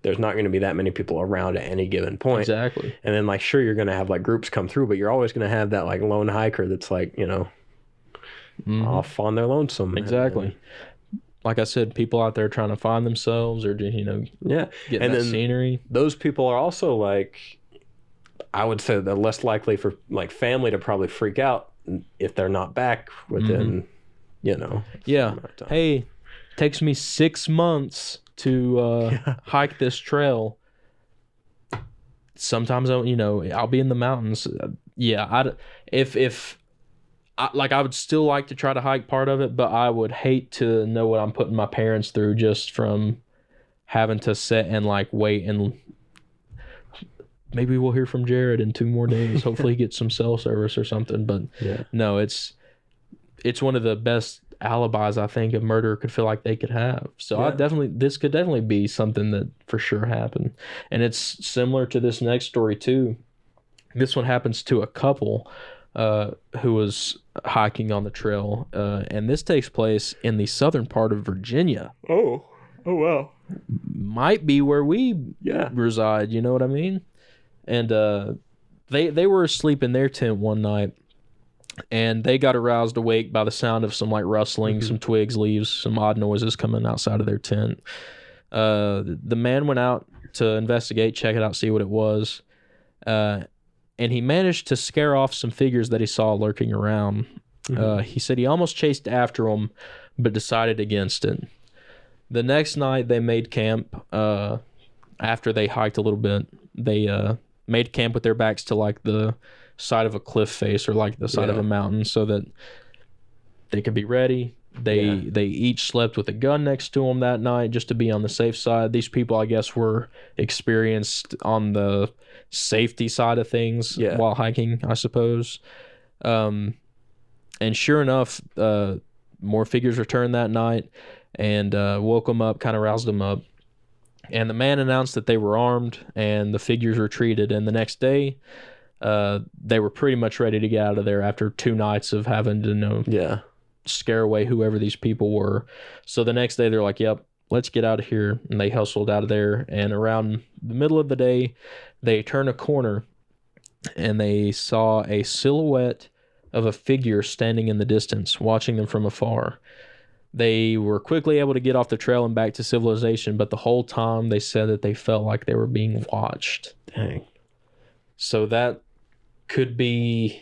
there's not going to be that many people around at any given point. exactly. And then like sure you're going to have like groups come through, but you're always going to have that like lone hiker that's like you know Mhm. off on their lonesome. Exactly. Like I said, people out there trying to find themselves or you know, Yeah, get And then- scenery. those people are also like, I would say they're less likely for like family to probably freak out if they're not back within, you know. Yeah. Hey, takes me six months to uh, [LAUGHS] Yeah. hike this trail. Sometimes I, you know, I'll be in the mountains. Yeah, I if if I, like I would still like to try to hike part of it, but I would hate to know what I'm putting my parents through just from having to sit and like wait and maybe we'll hear from Jared in two more days. [LAUGHS] Hopefully, he gets some cell service or something. But Yeah. no, it's it's one of the best alibis I think a murderer could feel like they could have. So I definitely this could definitely be something that for sure happened. And it's similar to this next story too. This one happens to a couple uh, who was hiking on the trail, uh, and this takes place in the southern part of Virginia. Oh. Oh wow. Might be where we Yeah. reside. You know what I mean? And uh, they they were asleep in their tent one night, and they got aroused awake by the sound of some like rustling, Mhm. some twigs, leaves, some odd noises coming outside of their tent. Uh, the man went out to investigate, check it out, see what it was, uh, and he managed to scare off some figures that he saw lurking around. Uh, he said he almost chased after them, but decided against it. The next night, they made camp. Uh, after they hiked a little bit, they uh, made camp with their backs to like the side of a cliff face or like the side of a mountain, so that they could be ready. They Yeah. they each slept with a gun next to them that night just to be on the safe side. These people, I guess, were experienced on the safety side of things Yeah. while hiking, I suppose. Um, and sure enough, uh, more figures returned that night and uh, woke them up, kind of roused them up. And the man announced that they were armed, and the figures retreated. And the next day, uh, they were pretty much ready to get out of there after two nights of having to know Yeah. scare away whoever these people were. So the next day, they're like, "Yep, let's get out of here," and they hustled out of there. And around the middle of the day, they turn a corner, and they saw a silhouette of a figure standing in the distance, watching them from afar. They were quickly able to get off the trail and back to civilization, but the whole time they said that they felt like they were being watched. Dang. So that could be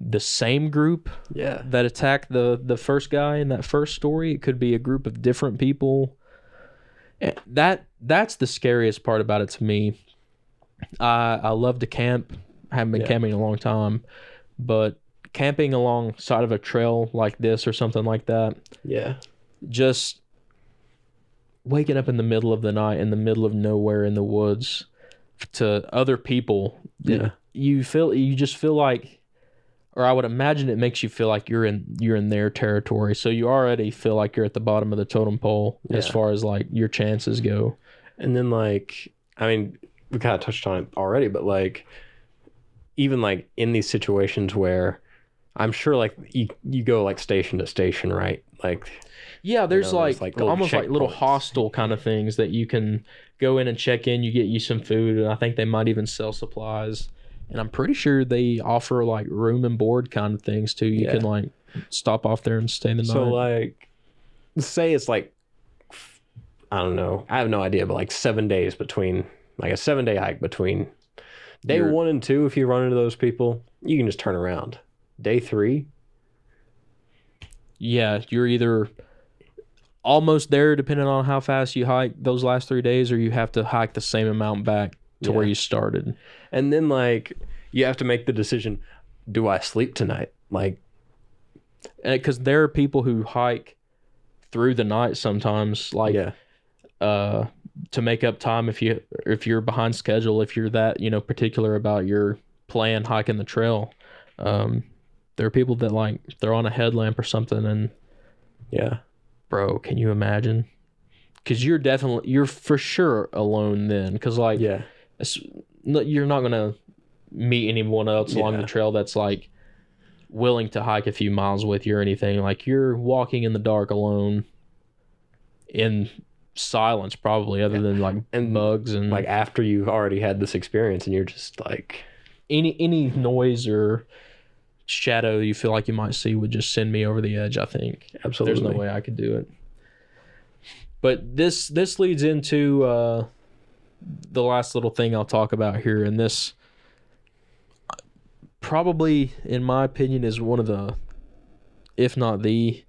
the same group Yeah. that attacked the the first guy in that first story. It could be a group of different people. Eh, That that's the scariest part about it to me. I I love to camp. I haven't been Yeah. camping in a long time, but camping alongside of a trail like this or something like that, Yeah. just waking up in the middle of the night in the middle of nowhere in the woods to other people Yeah. you feel you just feel like or I would imagine it makes you feel like you're in you're in their territory. So you already feel like you're at the bottom of the totem pole as far as like your chances go. And then like I mean, we kind of touched on it already, but like even like in these situations where I'm sure like you you go like station to station, right? Like Yeah, there's know, like, like, almost like little hostel kind of things that you can go in and check in. You get you some food, and I think they might even sell supplies. And I'm pretty sure they offer like room and board kind of things too. You Yeah. can like stop off there and stay the night. so like say it's like I don't know. I have no idea, but like 7 days between like a 7 day hike between day You're- 1 and 2 if you run into those people, you can just turn around. Day 3, yeah, you're either almost there depending on how fast you hike those last three days, or you have to hike the same amount back to where you started. and then like you have to make the decision, do I sleep tonight? Like because there are people who hike through the night sometimes, like yeah. uh, to make up time if you if you're behind schedule, if you're that you know particular about your plan hiking the trail. Um, there are people that like they're on a headlamp or something, and Yeah. bro, can you imagine? Because you're definitely you're for sure alone then, because like Yeah. you're not gonna meet anyone else along Yeah. the trail that's like willing to hike a few miles with you or anything. Like you're walking in the dark alone, in silence probably, other than like And, bugs and Like after you've already had this experience and you're just like, any any noise or shadow you feel like you might see would just send me over the edge. I think. absolutely. There's no way I could do it. But this this leads into uh, the last little thing I'll talk about here, and this probably, in my opinion, is one of the, if not the,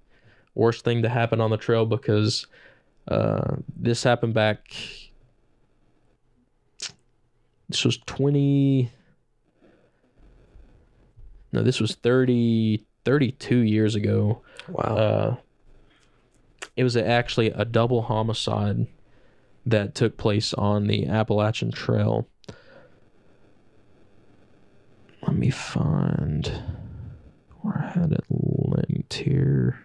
worst thing to happen on the trail because uh, this happened back. This was twenty. No, this was 30, 32 years ago Wow. uh, it was actually a double homicide that took place on the Appalachian Trail. Let me find where I had it linked here.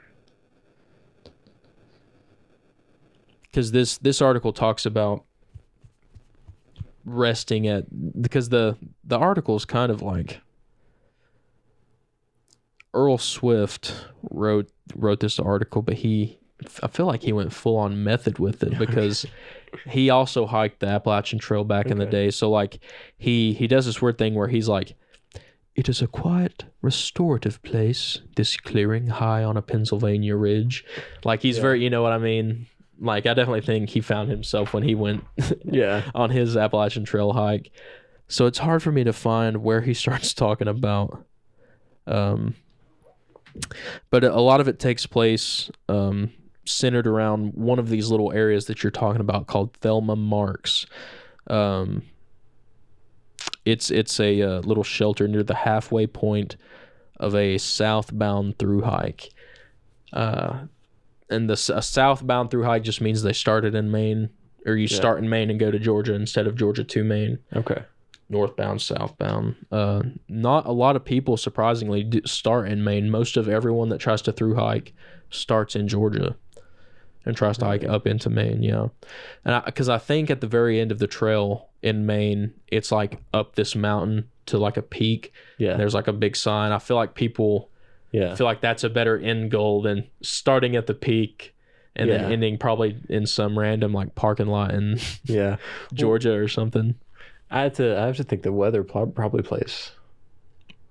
Because this this article talks about resting at because the the article is kind of like Earl Swift wrote wrote this article, but he I feel like he went full on method with it [LAUGHS] because he also hiked the Appalachian Trail back in the day. So like he he does this weird thing where he's like it is a quiet, restorative place, this clearing high on a Pennsylvania ridge. Like he's Yeah. very, you know what I mean? Like I definitely think he found himself when he went [LAUGHS] yeah. on his Appalachian Trail hike. So it's hard for me to find where he starts talking about. Um, but a lot of it takes place um, centered around one of these little areas that you're talking about called Thelma Marks. Um, it's it's a uh, little shelter near the halfway point of a southbound through hike. Uh, and the a southbound through hike just means they started in Maine, or you Yeah. start in Maine and go to Georgia instead of Georgia to Maine Okay. Northbound, southbound. Uh, not a lot of people, surprisingly, start in Maine. Most of everyone that tries to through hike starts in Georgia and tries to hike up into Maine. Yeah, and because I, think at the very end of the trail in Maine, it's like up this mountain to like a peak. Yeah. And there's like a big sign. I feel like people yeah. feel like that's a better end goal than starting at the peak. And Yeah. then ending probably in some random like parking lot in Yeah. [LAUGHS] Georgia or something. I had to. I have to think the weather pl- probably plays.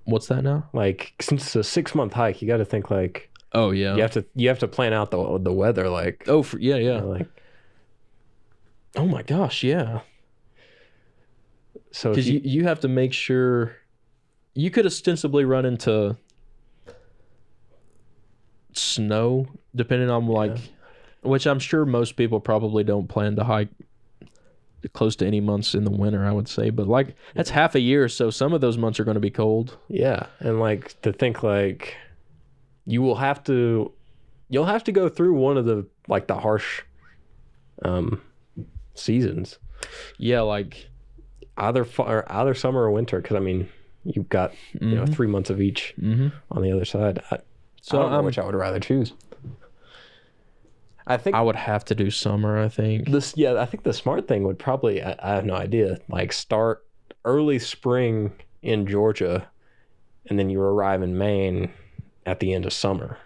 What's that now? Like since it's a six month hike, you got to think like Oh yeah. you have to. You have to plan out the the weather. Like. Oh, for, yeah, you yeah. know, like Oh my gosh, yeah. so. Because you, you, you have to make sure you could ostensibly run into snow, depending on like, which I'm sure most people probably don't plan to hike close to any months in the winter. I would say, but like that's half a year, so some of those months are going to be cold. yeah, and like to think like you will have to. You'll have to go through one of the like the harsh, um, seasons. Yeah, like Either fa- or either summer or winter. Because I mean, you've got you know mhm, three months of each mhm. on the other side. I, So I don't know I'm- which I would rather choose. I think I would have to do summer. I think. this yeah i think the smart thing would probably I, I have no idea like start early spring in georgia and then you arrive in maine at the end of summer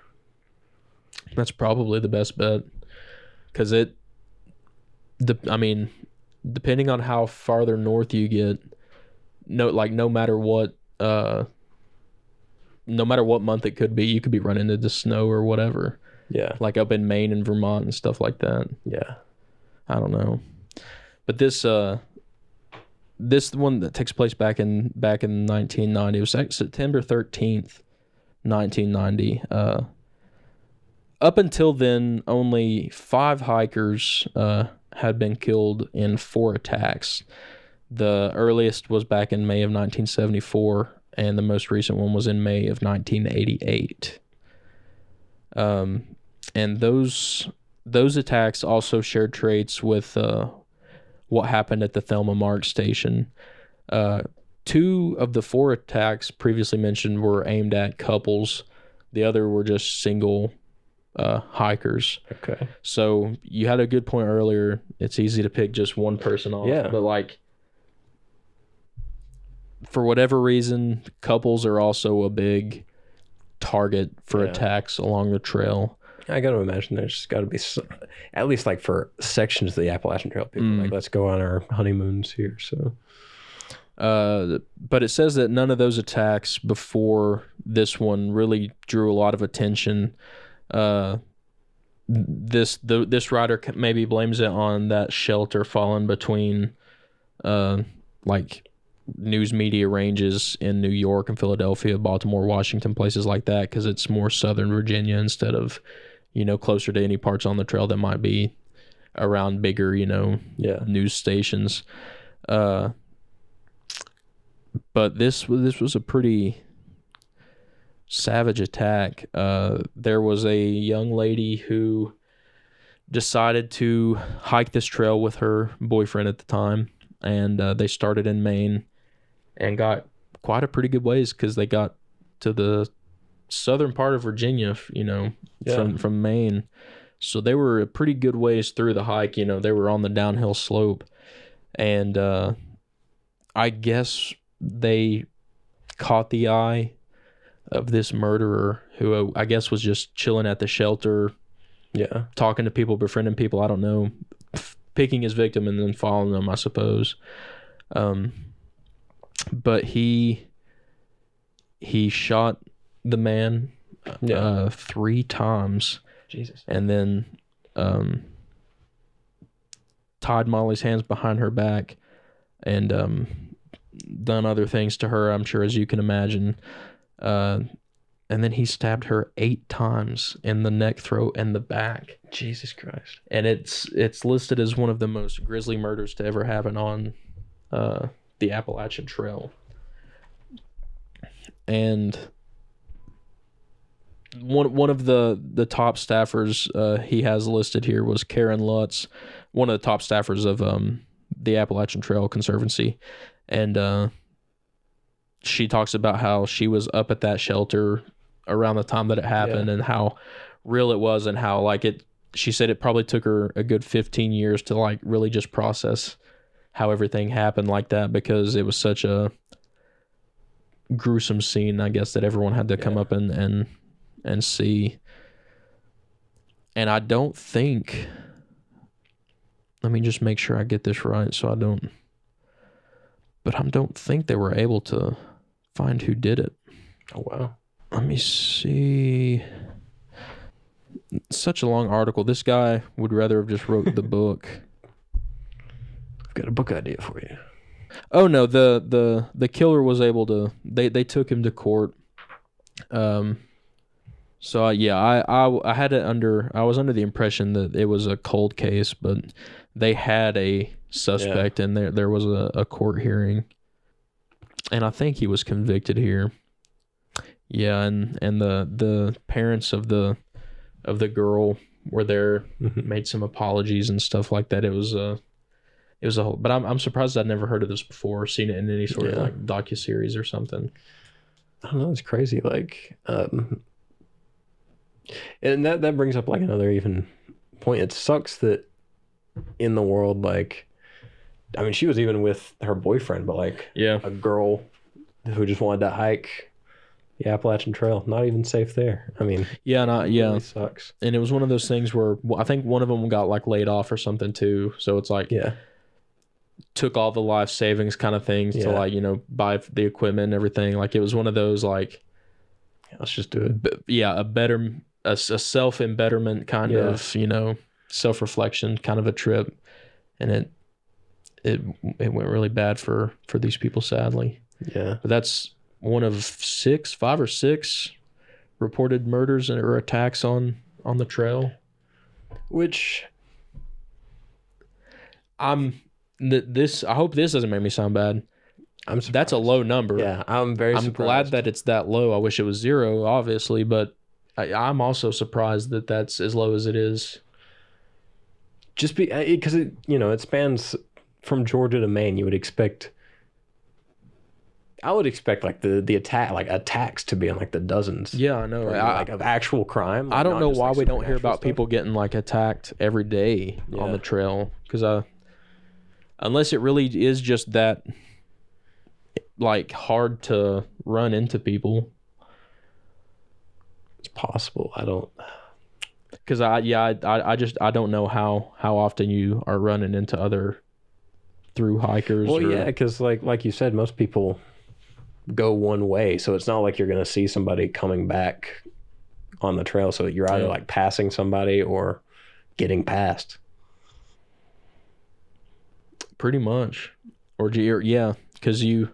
That's probably the best bet, because it. The I mean, depending on how farther north you get, no like no matter what, uh, no matter what month it could be, you could be running into snow or whatever, yeah like up in Maine and Vermont and stuff like that. yeah I don't know, but this uh, this one that takes place back in back in 1990 it was like September 13th, 1990. Uh, up until then, only five hikers uh, had been killed in four attacks. The earliest was back in May of 1974, and the most recent one was in May of 1988. Um, and those those attacks also shared traits with uh, what happened at the Thelma Mark station. Uh, two of the four attacks previously mentioned were aimed at couples. The other were just single uh, hikers. Okay. So you had a good point earlier. It's easy to pick just one person off. Yeah. But like for whatever reason, couples are also a big target for Yeah. attacks along the trail. I got to imagine there's got to be, s at least like for sections of the Appalachian Trail, people Mm. like let's go on our honeymoons here. So Uh, but it says that none of those attacks before this one really drew a lot of attention. Uh, this the this writer maybe blames it on that shelter falling between, uh, like news media ranges in New York and Philadelphia, Baltimore, Washington, places like that, because it's more Southern Virginia instead of, you know, closer to any parts on the trail that might be around bigger, you know, yeah, news stations. Uh, but this was this was a pretty savage attack. Uh, there was a young lady who decided to hike this trail with her boyfriend at the time, and uh, they started in Maine and got quite a pretty good ways because they got to the southern part of Virginia, you know, Yeah. from from Maine. So they were a pretty good ways through the hike. You know, they were on the downhill slope, and uh, I guess they caught the eye of this murderer who uh, I guess was just chilling at the shelter, yeah, talking to people, befriending people. I don't know, picking his victim and then following them. I suppose. Um, but he he shot the man Yeah. uh, three times Jesus, and then um, tied Molly's hands behind her back and um, done other things to her, I'm sure, as you can imagine. Uh, and then he stabbed her eight times in the neck, throat, and the back. Jesus Christ, And it's it's listed as one of the most grisly murders to ever happen on uh, the Appalachian Trail. And one one of the the top staffers uh, he has listed here was Karen Lutz, one of the top staffers of um, the Appalachian Trail Conservancy, and uh, she talks about how she was up at that shelter around the time that it happened and how real it was and how like it. She said it probably took her a good fifteen years to like really just process how everything happened like that because it was such a gruesome scene i guess that everyone had to come up and and and see and i don't think let me just make sure i get this right so i don't but i don't think they were able to find who did it oh wow, let me see such a long article this guy would rather have just wrote the [LAUGHS] book I've got a book idea for you. Oh no, the the the killer was able to. They they took him to court. Um. So uh, yeah, I, I I had it under. I was under the impression that it was a cold case, but they had a suspect, and there there was a, a court hearing, and I think he was convicted here. Yeah, and and the the parents of the of the girl were there Mhm. made some apologies and stuff like that. It was a, it was a whole. But I'm I'm surprised I'd never heard of this before, seen it in any sort of like docu series or something. I don't know. It's crazy. Like, um, and that that brings up like another even point. It sucks that in the world, like, I mean, she was even with her boyfriend, but like Yeah, a girl who just wanted to hike the Appalachian Trail, not even safe there. I mean, yeah, not yeah, really sucks. and it was one of those things where I think one of them got like laid off or something too. So it's like Yeah, took all the life savings kind of things to like you know buy the equipment and everything. Like it was one of those like let's just do it. b- yeah a better a, self embetterment kind Yeah. of you know self reflection kind of a trip, and it it it went really bad for for these people sadly. Yeah, But that's one of six, five or six reported murders or attacks on on the trail. which I'm th- this. I hope this doesn't make me sound bad. I'm That's a low number. Yeah, I'm very. I'm glad that it's that low. I wish it was zero, obviously, but I, I'm also surprised that that's as low as it is. Just be because it you know it spans from Georgia to Maine. You would expect. I would expect like the the attack like attacks to be in like the dozens. Yeah, I know. or, I, like of actual crime. I don't know why like, we don't hear about stuff. people getting like attacked every day on the trail because I, uh, unless it really is just that, like hard to run into people. Possible. I don't. Because I yeah I, I just I don't know how how often you are running into other through hikers. Well, or, yeah, because like like you said, most people go one way, so it's not like you're gonna see somebody coming back on the trail. So you're either Yeah. like passing somebody or getting past. pretty much or yeah because you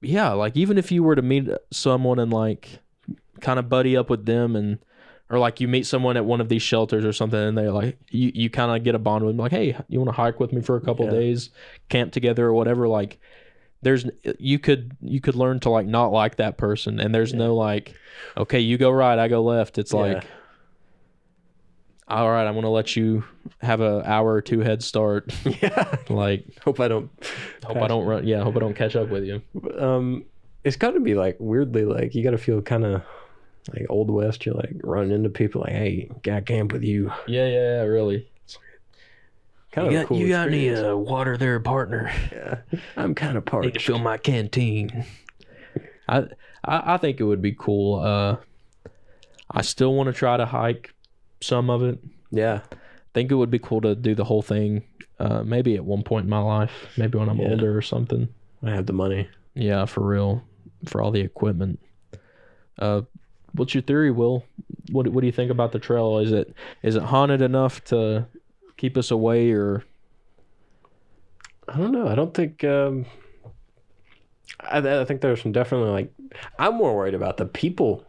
yeah like even if you were to meet someone and like kind of buddy up with them and or like you meet someone at one of these shelters or something and they're like you, you kind of get a bond with them like hey you want to hike with me for a couple Yeah. days camp together or whatever like there's you could you could learn to like not like that person and there's no like okay you go right i go left it's Yeah. like all right i'm gonna let you have an hour or two head start [LAUGHS] yeah. [LAUGHS] like Hope I don't. hope i don't run yeah hope i don't catch up with you Um, it's got to be like weirdly like you got to feel kind of like old west. You're like running into people like, hey, can I camp with you? yeah yeah, yeah really Kind of a cool experience. uh, water there partner yeah. I'm kind of part. need to fill my canteen I, I i think it would be cool uh i still want to try to hike some of it Yeah. think it would be cool to do the whole thing uh maybe at one point in my life maybe when i'm Yeah. older or something I have the money. yeah for real for all the equipment uh what's your theory will what, what do you think about the trail is it is it haunted enough to keep us away or I don't know. I don't think. Um, I, I think there's some definitely like. I'm more worried about the people.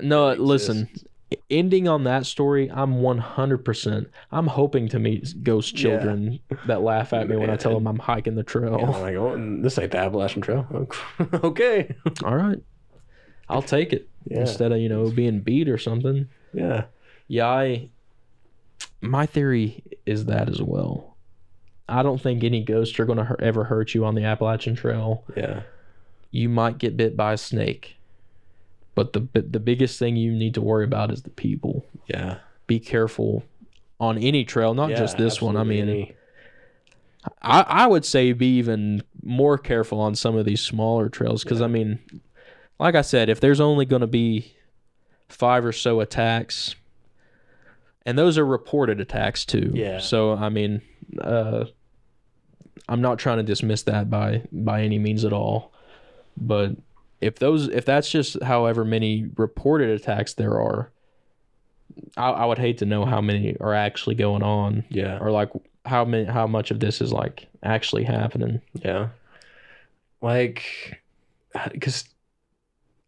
no listen ending on that story i'm 100% i'm hoping to meet ghost Yeah. children that laugh at me when i tell them i'm hiking the trail know, like, oh, this ain't the Appalachian Trail. [LAUGHS] okay. all right i'll take it Yeah. instead of you know being beat or something Yeah. Yeah, I my theory is that as well. I don't think any ghosts are going to ever hurt you on the Appalachian Trail. Yeah. You might get bit by a snake, but the the biggest thing you need to worry about is the people. Yeah. Be careful on any trail, not Yeah, just this one. I mean, Any- I I would say be even more careful on some of these smaller trails because I mean, like I said, if there's only going to be five or so attacks, and those are reported attacks too. Yeah. So I mean, uh, I'm not trying to dismiss that by by any means at all, but if those if that's just however many reported attacks there are, I, I would hate to know how many are actually going on yeah. or like how many how much of this is like actually happening Yeah. Like, because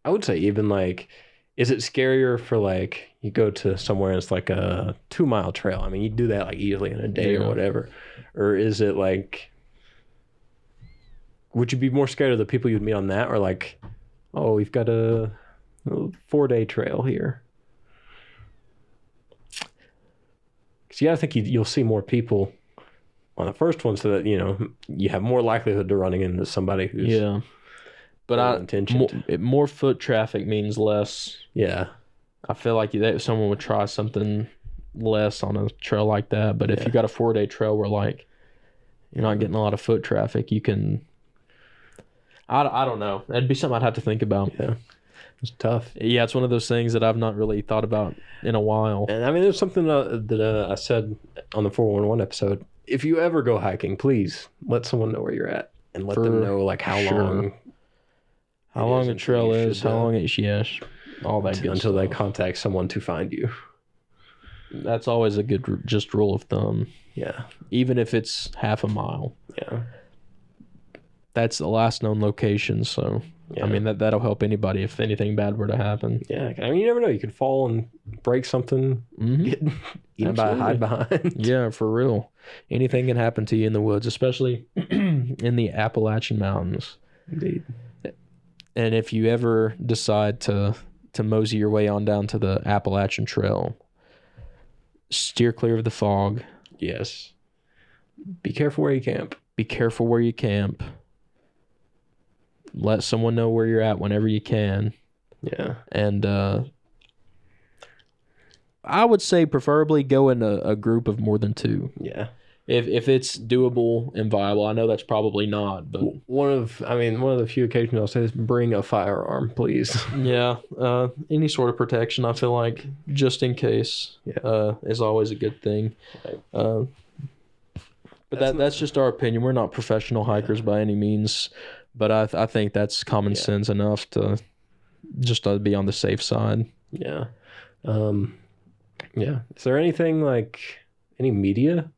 I would say even like, is it scarier for like you go to somewhere and it's like a two mile trail? I mean, you do that like easily in a day Yeah. or whatever. Or is it like, would you be more scared of the people you'd meet on that or like, oh, we've got a, a four day trail here? Because yeah, I think you, you'll see more people on the first one so that, you know, you have more likelihood to running into somebody who's yeah but i more, it- more foot traffic means less Yeah. i feel like that someone would try something less on a trail like that but if you got a four day trail where like you're not getting a lot of foot traffic you can I, I don't know that'd be something i'd have to think about Yeah. It's tough. yeah it's one of those things that i've not really thought about in a while And I mean, there's something uh, that uh, I said on the 411 episode. If you ever go hiking, please let someone know where you're at and let For them know like how sure. long how long a trail is how uh, long it's yes all that good until they stuff. contact someone to find you. That's always a good r- just rule of thumb. Yeah. Even if it's half a mile, Yeah. that's the last known location. So Yeah. I mean that that'll help anybody if anything bad were to happen. yeah. I mean, you never know. You could fall and break something, hmm get [LAUGHS] eaten by a hide behind. [LAUGHS] Yeah, for real. Anything can happen to you in the woods, especially [CLEARS THROAT] in the Appalachian Mountains. Indeed. And if you ever decide to to mosey your way on down to the Appalachian Trail. Steer clear of the fog. Yes. Be careful where you camp. Be careful where you camp. Let someone know where you're at whenever you can. Yeah. And uh, I would say preferably go in a, a group of more than two. Yeah. If if it's doable and viable, I know that's probably not, but One of, I mean, one of the few occasions I'll say is bring a firearm, please. [LAUGHS] yeah, uh, any sort of protection, I feel like just in case, Yeah. uh, is always a good thing. Uh, but That's that that's just our opinion. We're not professional hikers by any means, but I I think that's common Yeah. sense enough to just to be on the safe side. Yeah. Um, yeah. Is there anything like any media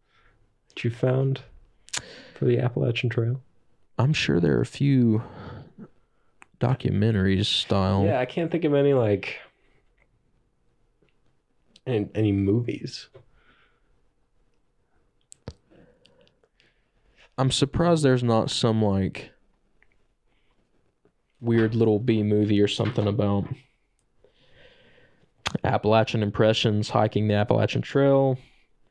that you found for the Appalachian Trail? I'm sure there are a few documentaries style. Yeah, I can't think of any like any, any movies. I'm surprised there's not some like weird little B movie or something about Appalachian impressions, hiking the Appalachian Trail,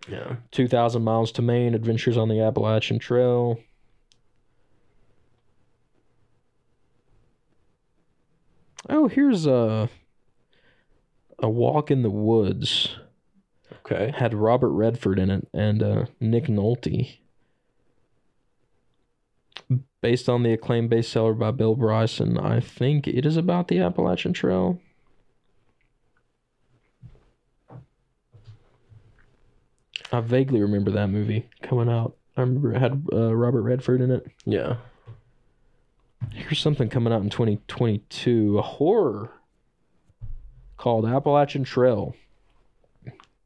Yeah. 2,000 miles to Maine, adventures on the Appalachian Trail. Oh, here's a a walk in the woods. Okay. Had Robert Redford in it and uh, Nick Nolte. Based on the acclaimed bestseller by Bill Bryson, I think it is about the Appalachian Trail. I vaguely remember that movie coming out. I remember it had uh, Robert Redford in it. Yeah. Here's something coming out in 2022 a horror called Appalachian Trail.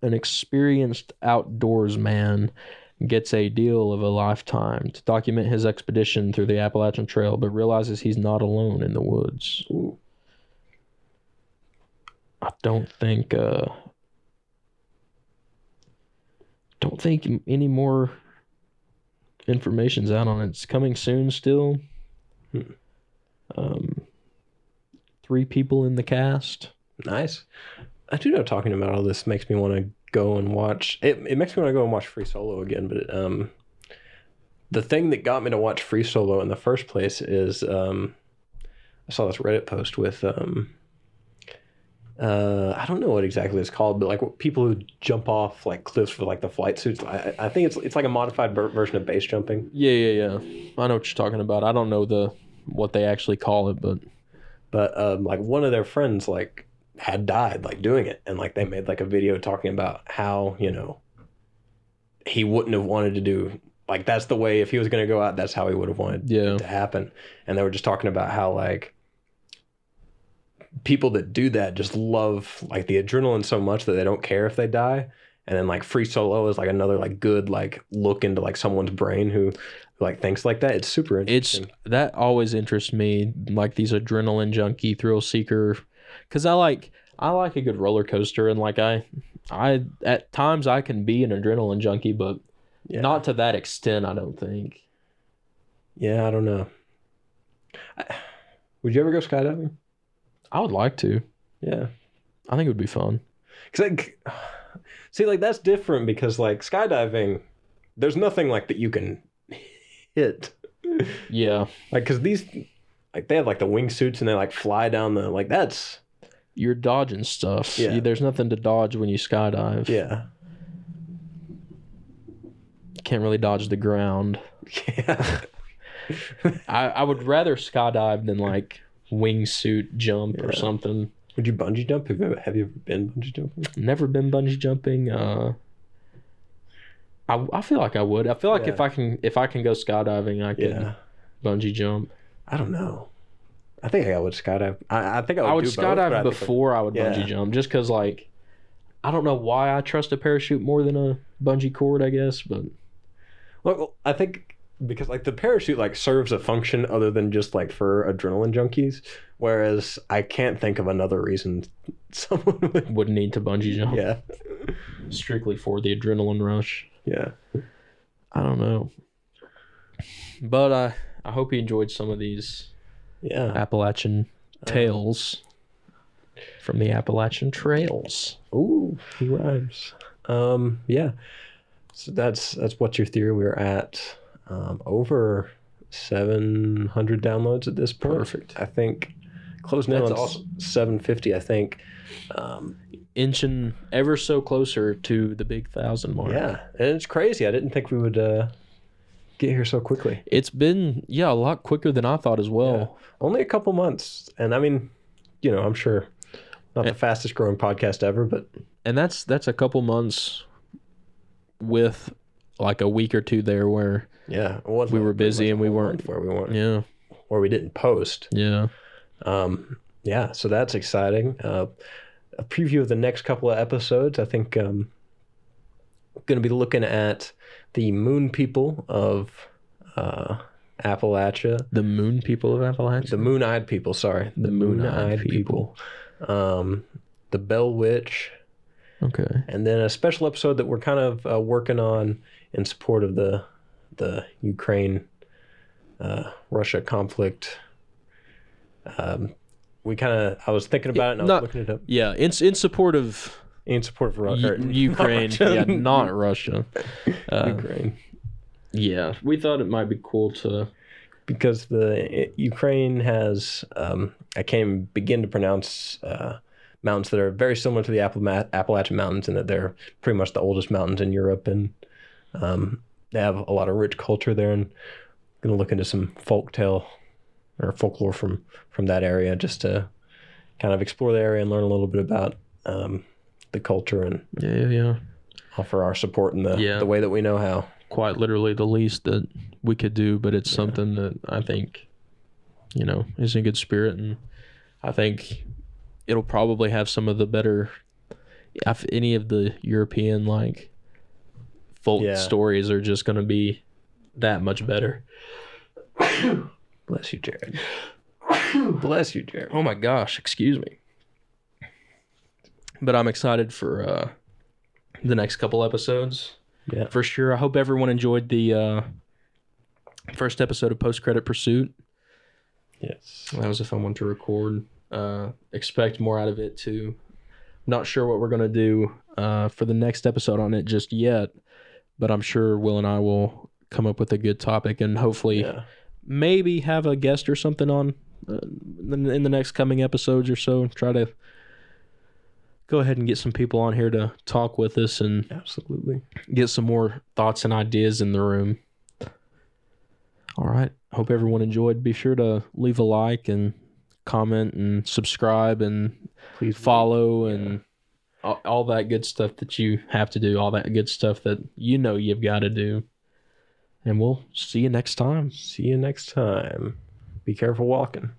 An experienced outdoors man gets a deal of a lifetime to document his expedition through the Appalachian Trail, but realizes he's not alone in the woods. Ooh. I don't think uh don't think any more information's out on it. It's coming soon still. Hmm. Um three people in the cast. Nice. I do know talking about all this makes me want to go and watch. It, it makes me want to go and watch Free Solo again. But um, the thing that got me to watch Free Solo in the first place is um, I saw this Reddit post with um, uh, I don't know what exactly it's called, but like people who jump off like cliffs with like the flight suits. I, I think it's it's like a modified ver- version of base jumping. Yeah, yeah, yeah. I know what you're talking about. I don't know the what they actually call it, but but um, like one of their friends like had died like doing it and like they made like a video talking about how you know he wouldn't have wanted to do like that's the way if he was going to go out that's how he would have wanted Yeah. it to happen and they were just talking about how like people that do that just love like the adrenaline so much that they don't care if they die. And then like free solo is like another like good like look into like someone's brain who like thinks like that. It's super interesting. it's that always interests me like these adrenaline junkie thrill seeker because i like i like a good roller coaster and like i i at times i can be an adrenaline junkie but yeah. not to that extent i don't think. Yeah i don't know. I- would you ever go skydiving i would like to. Yeah. i think it would be fun. Cause like, [SIGHS] see, like that's different because like skydiving, there's nothing like that you can [LAUGHS] hit. yeah. Like, cause these, like they have like the wingsuits and they like fly down the like that's you're dodging stuff. Yeah. There's nothing to dodge when you skydive. Yeah. Can't really dodge the ground. [LAUGHS] Yeah. [LAUGHS] I, I would rather skydive than like wingsuit jump or something Would you bungee jump? Have you ever, have you ever been bungee jumping? Never been bungee jumping. Uh, I I feel like I would. I feel like if I can if I can go skydiving, I can Yeah. bungee jump. I don't know. I think I would skydive. I, I think I would, I would do both, but I skydive before I would Yeah. bungee jump, just because like I don't know why I trust a parachute more than a bungee cord. I guess, but Well, I think because like the parachute like serves a function other than just like for adrenaline junkies, whereas I can't think of another reason [LAUGHS] someone would. would need to bungee jump Yeah, strictly for the adrenaline rush. yeah, I don't know, but I I hope you enjoyed some of these yeah. Appalachian tales. from the Appalachian Trails. Ooh, he rhymes. Um, yeah. So that's that's what's your theory. We're at um, over seven hundred downloads at this point. Perfect. I think closing in on awesome. seven fifty. I think. Um, Inching ever so closer to the big thousand mark. yeah, and it's crazy. I didn't think we would uh, get here so quickly. It's been yeah a lot quicker than I thought as well. Only a couple months, and I mean, you know, I'm sure not the fastest growing podcast ever, but And that's that's a couple months with like a week or two there where yeah, We were busy and we weren't- where we weren't yeah where we didn't post. yeah Um, yeah, so that's exciting. Uh, a preview of the next couple of episodes. I think um, going to be looking at the moon people of uh, Appalachia, the moon people of Appalachia. the moon-eyed people. Sorry, the, moon-eyed moon-eyed people. Um, the Bell Witch, okay. and then a special episode that we're kind of uh, working on in support of the the Ukraine uh, Russia conflict. Um, we kind of I was thinking about it and I was Not- looking it up Yeah, in in support of in support of Ru- U- [LAUGHS] Ukraine. not yeah, not Russia. [LAUGHS] Uh, Ukraine yeah, we thought it might be cool to. because the Ukraine has um, I can't even begin to pronounce uh, mountains that are very similar to the Appala- Appalachian Mountains and that they're pretty much the oldest mountains in Europe and um, they have a lot of rich culture there and I'm going to look into some folk tale or folklore from from that area just to kind of explore the area and learn a little bit about um, the culture and Yeah, yeah, yeah. offer our support in the Yeah. the way that we know how. Quite literally the least that we could do, but it's something that I think, you know, is in good spirit, and I think it'll probably have some of the better, if any of the European like folk Yeah. stories are just going to be that much better. [COUGHS] Bless you, Jared. [COUGHS] Bless you, Jared. Oh my gosh, excuse me. But I'm excited for uh, the next couple episodes. Yeah. For sure. I hope everyone enjoyed the uh, first episode of Post Credit Pursuit. Yes. That was a fun one to record. Uh, expect more out of it too. Not sure what we're gonna do uh, for the next episode on it just yet, but I'm sure Will and I will come up with a good topic and hopefully Yeah. maybe have a guest or something on uh, in in the next coming episodes or so. and Try to go ahead and get some people on here to talk with us and Absolutely. get some more thoughts and ideas in the room. All right. Hope everyone enjoyed. Be sure to leave a like and comment and subscribe and Please follow and all, all that good stuff that you have to do, all that good stuff that you know you've got to do. And we'll see you next time. See you next time. Be careful walking.